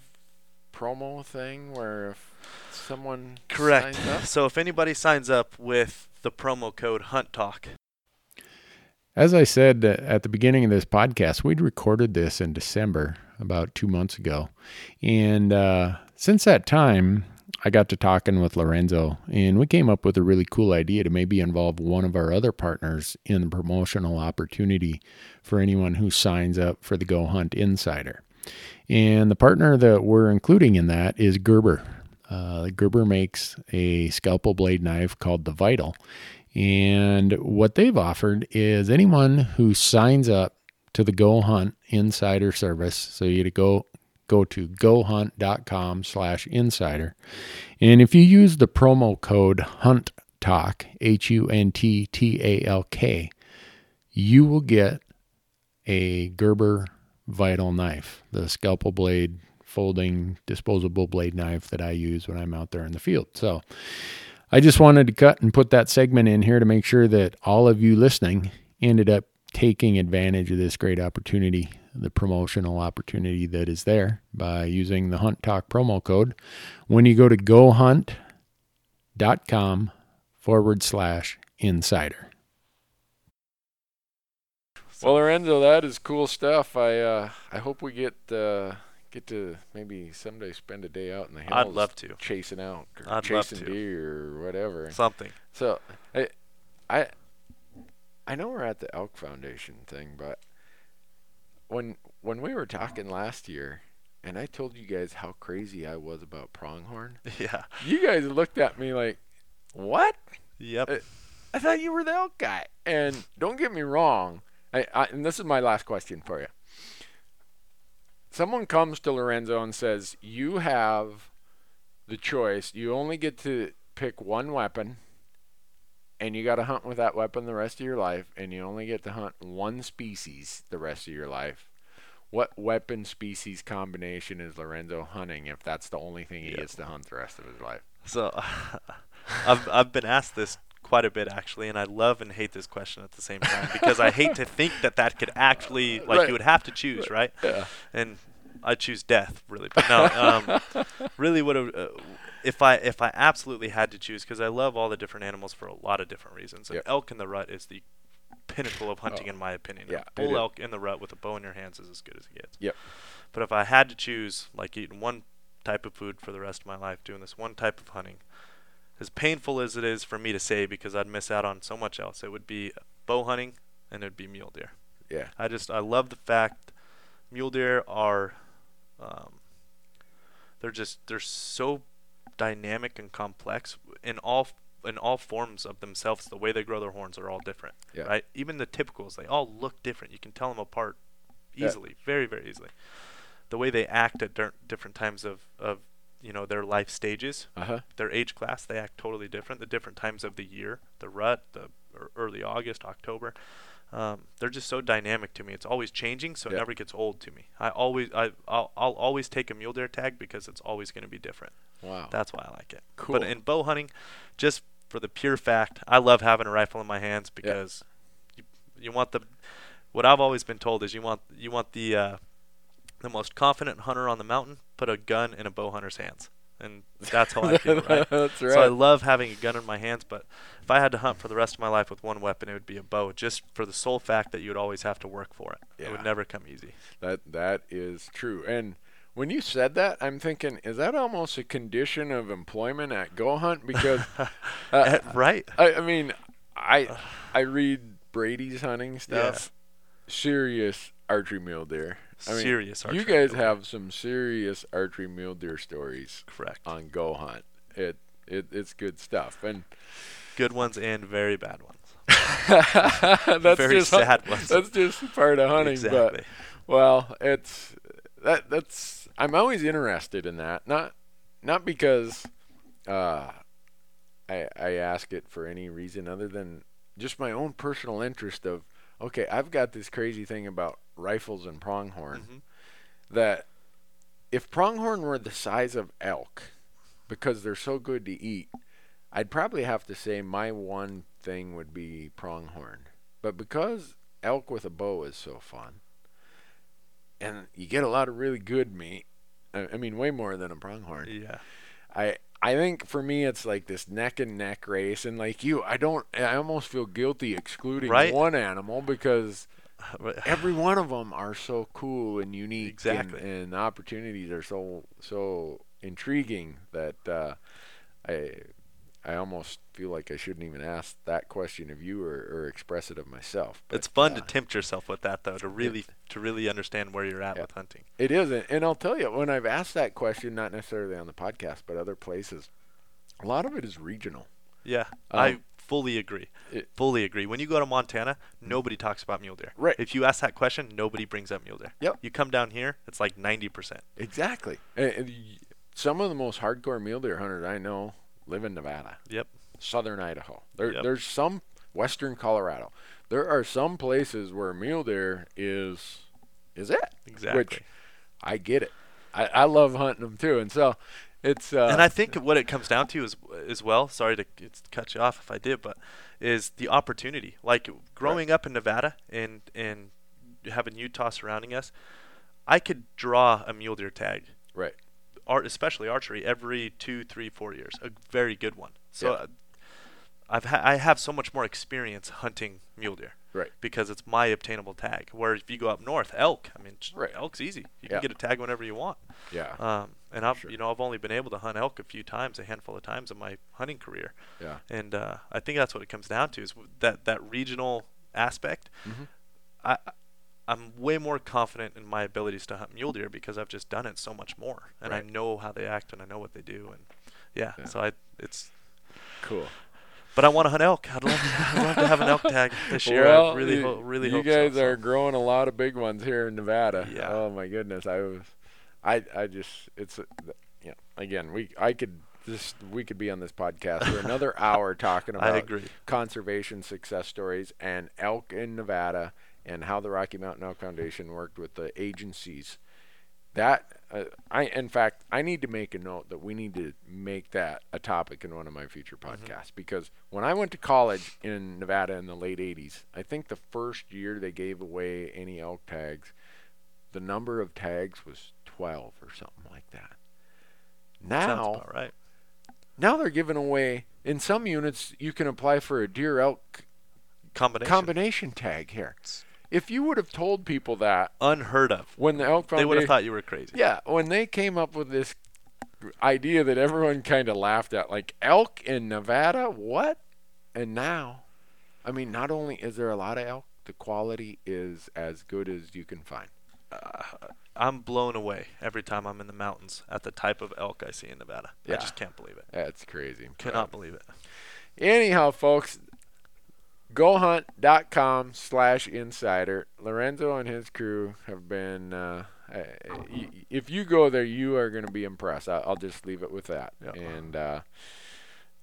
promo thing where if someone Correct. signs up- So if anybody signs up with the promo code Hunt Talk, As I said uh, at the beginning of this podcast, we'd recorded this in December, about two months ago. And uh, since that time, I got to talking with Lorenzo, and we came up with a really cool idea to maybe involve one of our other partners in the promotional opportunity for anyone who signs up for the Go Hunt Insider. And the partner that we're including in that is Gerber. Uh, Gerber makes a scalpel blade knife called the Vital. And what they've offered is anyone who signs up to the Go Hunt Insider service, so you to go go to gohunt.com slash insider. And if you use the promo code Hunt Talk, H U N T T A L K, you will get a Gerber Vital knife, the scalpel blade folding disposable blade knife that I use when I'm out there in the field. So I just wanted to cut and put that segment in here to make sure that all of you listening ended up taking advantage of this great opportunity, the promotional opportunity that is there by using the Hunt Talk promo code when you go to gohunt.com forward slash insider. Well, Lorenzo, that is cool stuff. I uh, I hope we get uh, get to maybe someday spend a day out in the hills. I'd love to. chasing out, or I'd chasing deer or whatever. Something. So I, I, I know we're at the Elk Foundation thing, but when when we were talking last year, and I told you guys how crazy I was about pronghorn, (laughs) Yeah. you guys looked at me like, "What? Yep. Uh, I thought you were the elk guy." And don't get me wrong, I, I and this is my last question for you. Someone comes to Lorenzo and says, "You have the choice. You only get to pick one weapon, and you got to hunt with that weapon the rest of your life, and you only get to hunt one species the rest of your life. What weapon species combination is Lorenzo hunting if that's the only thing he Yep. gets to hunt the rest of his life? So (laughs) I've I've been asked this quite a bit actually, and I love and hate this question at the same time because I hate to think that that could actually (laughs) like Right. you would have to choose, right? Yeah. And I choose death, really. But no, um, (laughs) really, what a, uh, if I if I absolutely had to choose because I love all the different animals for a lot of different reasons. And Yep. elk in the rut is the pinnacle of hunting, Oh, in my opinion. yeah, a bull elk in the rut with a bow in your hands is as good as it gets. Yep. But if I had to choose, like eating one type of food for the rest of my life, doing this one type of hunting, as painful as it is for me to say because I'd miss out on so much else, it would be bow hunting and it'd be mule deer. Yeah. I just I love the fact mule deer are um, they're just they're so dynamic and complex in all in all forms of themselves. The way they grow their horns are all different, Yeah. right? Even the typicals, they all look different. You can tell them apart Yeah. easily, very very easily. The way they act at different times of of you know their life stages, Uh huh. their age class, they act totally different. The different times of the year, the rut, the early August, October, um, they're just so dynamic to me. It's always changing, so it never gets old to me. I always, I, I'll, I'll always take a mule deer tag because it's always going to be different. Wow. That's why I like it. Cool. But in bow hunting, just for the pure fact, I love having a rifle in my hands because you, you want the. What I've always been told is you want you want the uh, the most confident hunter on the mountain put a gun in a bow hunter's hands, and that's how I (laughs) feel. Right? That's right. So I love having a gun in my hands, but if I had to hunt for the rest of my life with one weapon, it would be a bow, just for the sole fact that you would always have to work for it. Yeah. It would never come easy. That that is true. And when you said that, I'm thinking, is that almost a condition of employment at Go Hunt? Because, (laughs) uh, Eh, right? I, I mean, I I read Brady's hunting stuff. Yeah. Serious archery mule deer. I mean, Serious You guys mule have some serious archery mule deer stories Correct. on Go Hunt. It it it's good stuff. And Good ones and very bad ones. (laughs) (laughs) that's Very just sad ones. That's just part of hunting. But exactly. Well, it's that that's I'm always interested in that. Not not because uh I I ask it for any reason other than just my own personal interest of okay, I've got this crazy thing about rifles and pronghorn Mhm. that if pronghorn were the size of elk because they're so good to eat, I'd probably have to say my one thing would be pronghorn. But because elk with a bow is so fun, and you get a lot of really good meat, I I mean, way more than a pronghorn. Yeah. I I think for me it's like this neck and neck race, and like you, I don't. I almost feel guilty excluding Right. one animal because (sighs) (sighs) every one of them are so cool and unique, Exactly. and, and the opportunities are so so intriguing that uh, I I almost feel like I shouldn't even ask that question of you or, or express it of myself. It's fun uh, to tempt yourself with that though, to really to really understand where you're at Yeah. with hunting. It is, and I'll tell you when I've asked that question, not necessarily on the podcast, but other places, a lot of it is regional. Yeah, I Um, fully agree. it- fully agree. When you go to Montana, nobody talks about mule deer. Right. If you ask that question, nobody brings up mule deer. Yep. You come down here, it's like 90%. Exactly. And, and y- some of the most hardcore mule deer hunters I know live in Nevada. Yep. southern Idaho. There, Yep. There's some western Colorado. There are some places where mule deer is is it. Exactly. Which I get it. I, I love hunting them too, and so it's. Uh, and I think what it comes down to is as well. Sorry to cut you off if I did, but is the opportunity. Like growing up in Nevada and and having Utah surrounding us, I could draw a mule deer tag, right. Art especially archery, every two, three, four years. A very good one. So. Yeah. uh, I've ha- I have so much more experience hunting mule deer Right. because it's my obtainable tag. Where if you go up north, elk, I mean, Right. elk's easy. You Yeah. can get a tag whenever you want. Yeah. Um, and I've Sure. you know I've only been able to hunt elk a few times, a handful of times in my hunting career, yeah. and uh, I think that's what it comes down to is that that regional aspect. Mhm. I I'm way more confident in my abilities to hunt mule deer because I've just done it so much more, and I know how they act and I know what they do, and yeah, Yeah. so I it's. Cool. But I want to hunt elk. I'd love, I'd love to have an elk tag this year. Well, I really, you, ho- really you guys so, are growing a lot of big ones here in Nevada. Yeah. Oh my goodness, I was, I I just it's, uh, you again we I could this we could be on this podcast for another (laughs) hour talking about conservation success stories and elk in Nevada and how the Rocky Mountain Elk Foundation worked with the agencies. That uh, I, in fact, I need to make a note that we need to make that a topic in one of my future podcasts because when I went to college in Nevada in the late '80s, I think the first year they gave away any elk tags, the number of tags was 12 or something like that. Now, right. now they're giving away in some units you can apply for a deer elk Combination. combination tag here. If you would have told people that Unheard of. when the elk Foundation, They would have thought you were crazy. yeah, when they came up with this idea that everyone kind of laughed at like elk in Nevada, what? And now I mean not only is there a lot of elk, the quality is as good as you can find. Uh, I'm blown away every time I'm in the mountains at the type of elk I see in Nevada. Yeah. I just can't believe it. That's crazy. Cannot believe it. Anyhow, folks, gohunt.com slash insider. Lorenzo and his crew have been, uh, uh, if you go there, you are going to be impressed. I- I'll just leave it with that. Yep. And uh,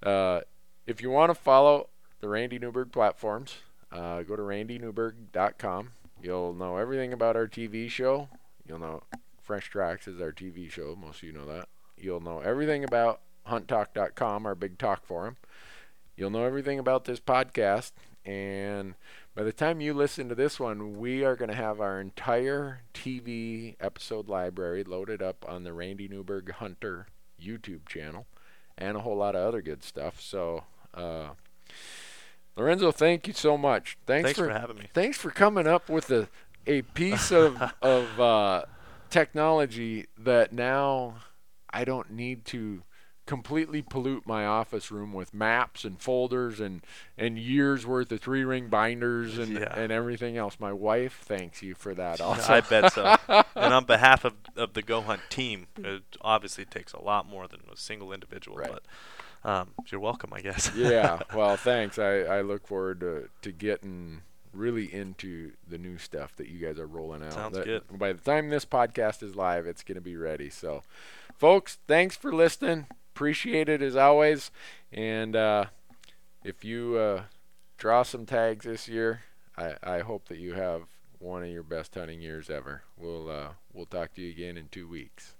uh, if you want to follow the Randy Newberg platforms, uh, go to randynewberg.com. You'll know everything about our TV show. You'll know Fresh Tracks is our TV show. Most of you know that. You'll know everything about hunttalk.com, our big talk forum. You'll know everything about this podcast. And by the time you listen to this one, we are going to have our entire TV episode library loaded up on the Randy Newberg Hunter YouTube channel and a whole lot of other good stuff. So, uh, Lorenzo, thank you so much. Thanks, Thanks for having me. Thanks for coming up with a, a piece of, (laughs) of uh, technology that now I don't need to completely pollute my office room with maps and folders and, and years worth of three ring binders and, Yeah. and everything else. My wife thanks you for that (laughs) also. I bet so. (laughs) and on behalf of, of the Go Hunt team, it obviously takes a lot more than a single individual. Right. But um, you're welcome, I guess. yeah, (laughs) well, thanks. I, I look forward to, to getting really into the new stuff that you guys are rolling out. Sounds That- good. By the time this podcast is live, it's going to be ready. So, folks, thanks for listening. Appreciate it as always. And uh, if you uh, draw some tags this year, I, I hope that you have one of your best hunting years ever. We'll uh, we'll talk to you again in two weeks.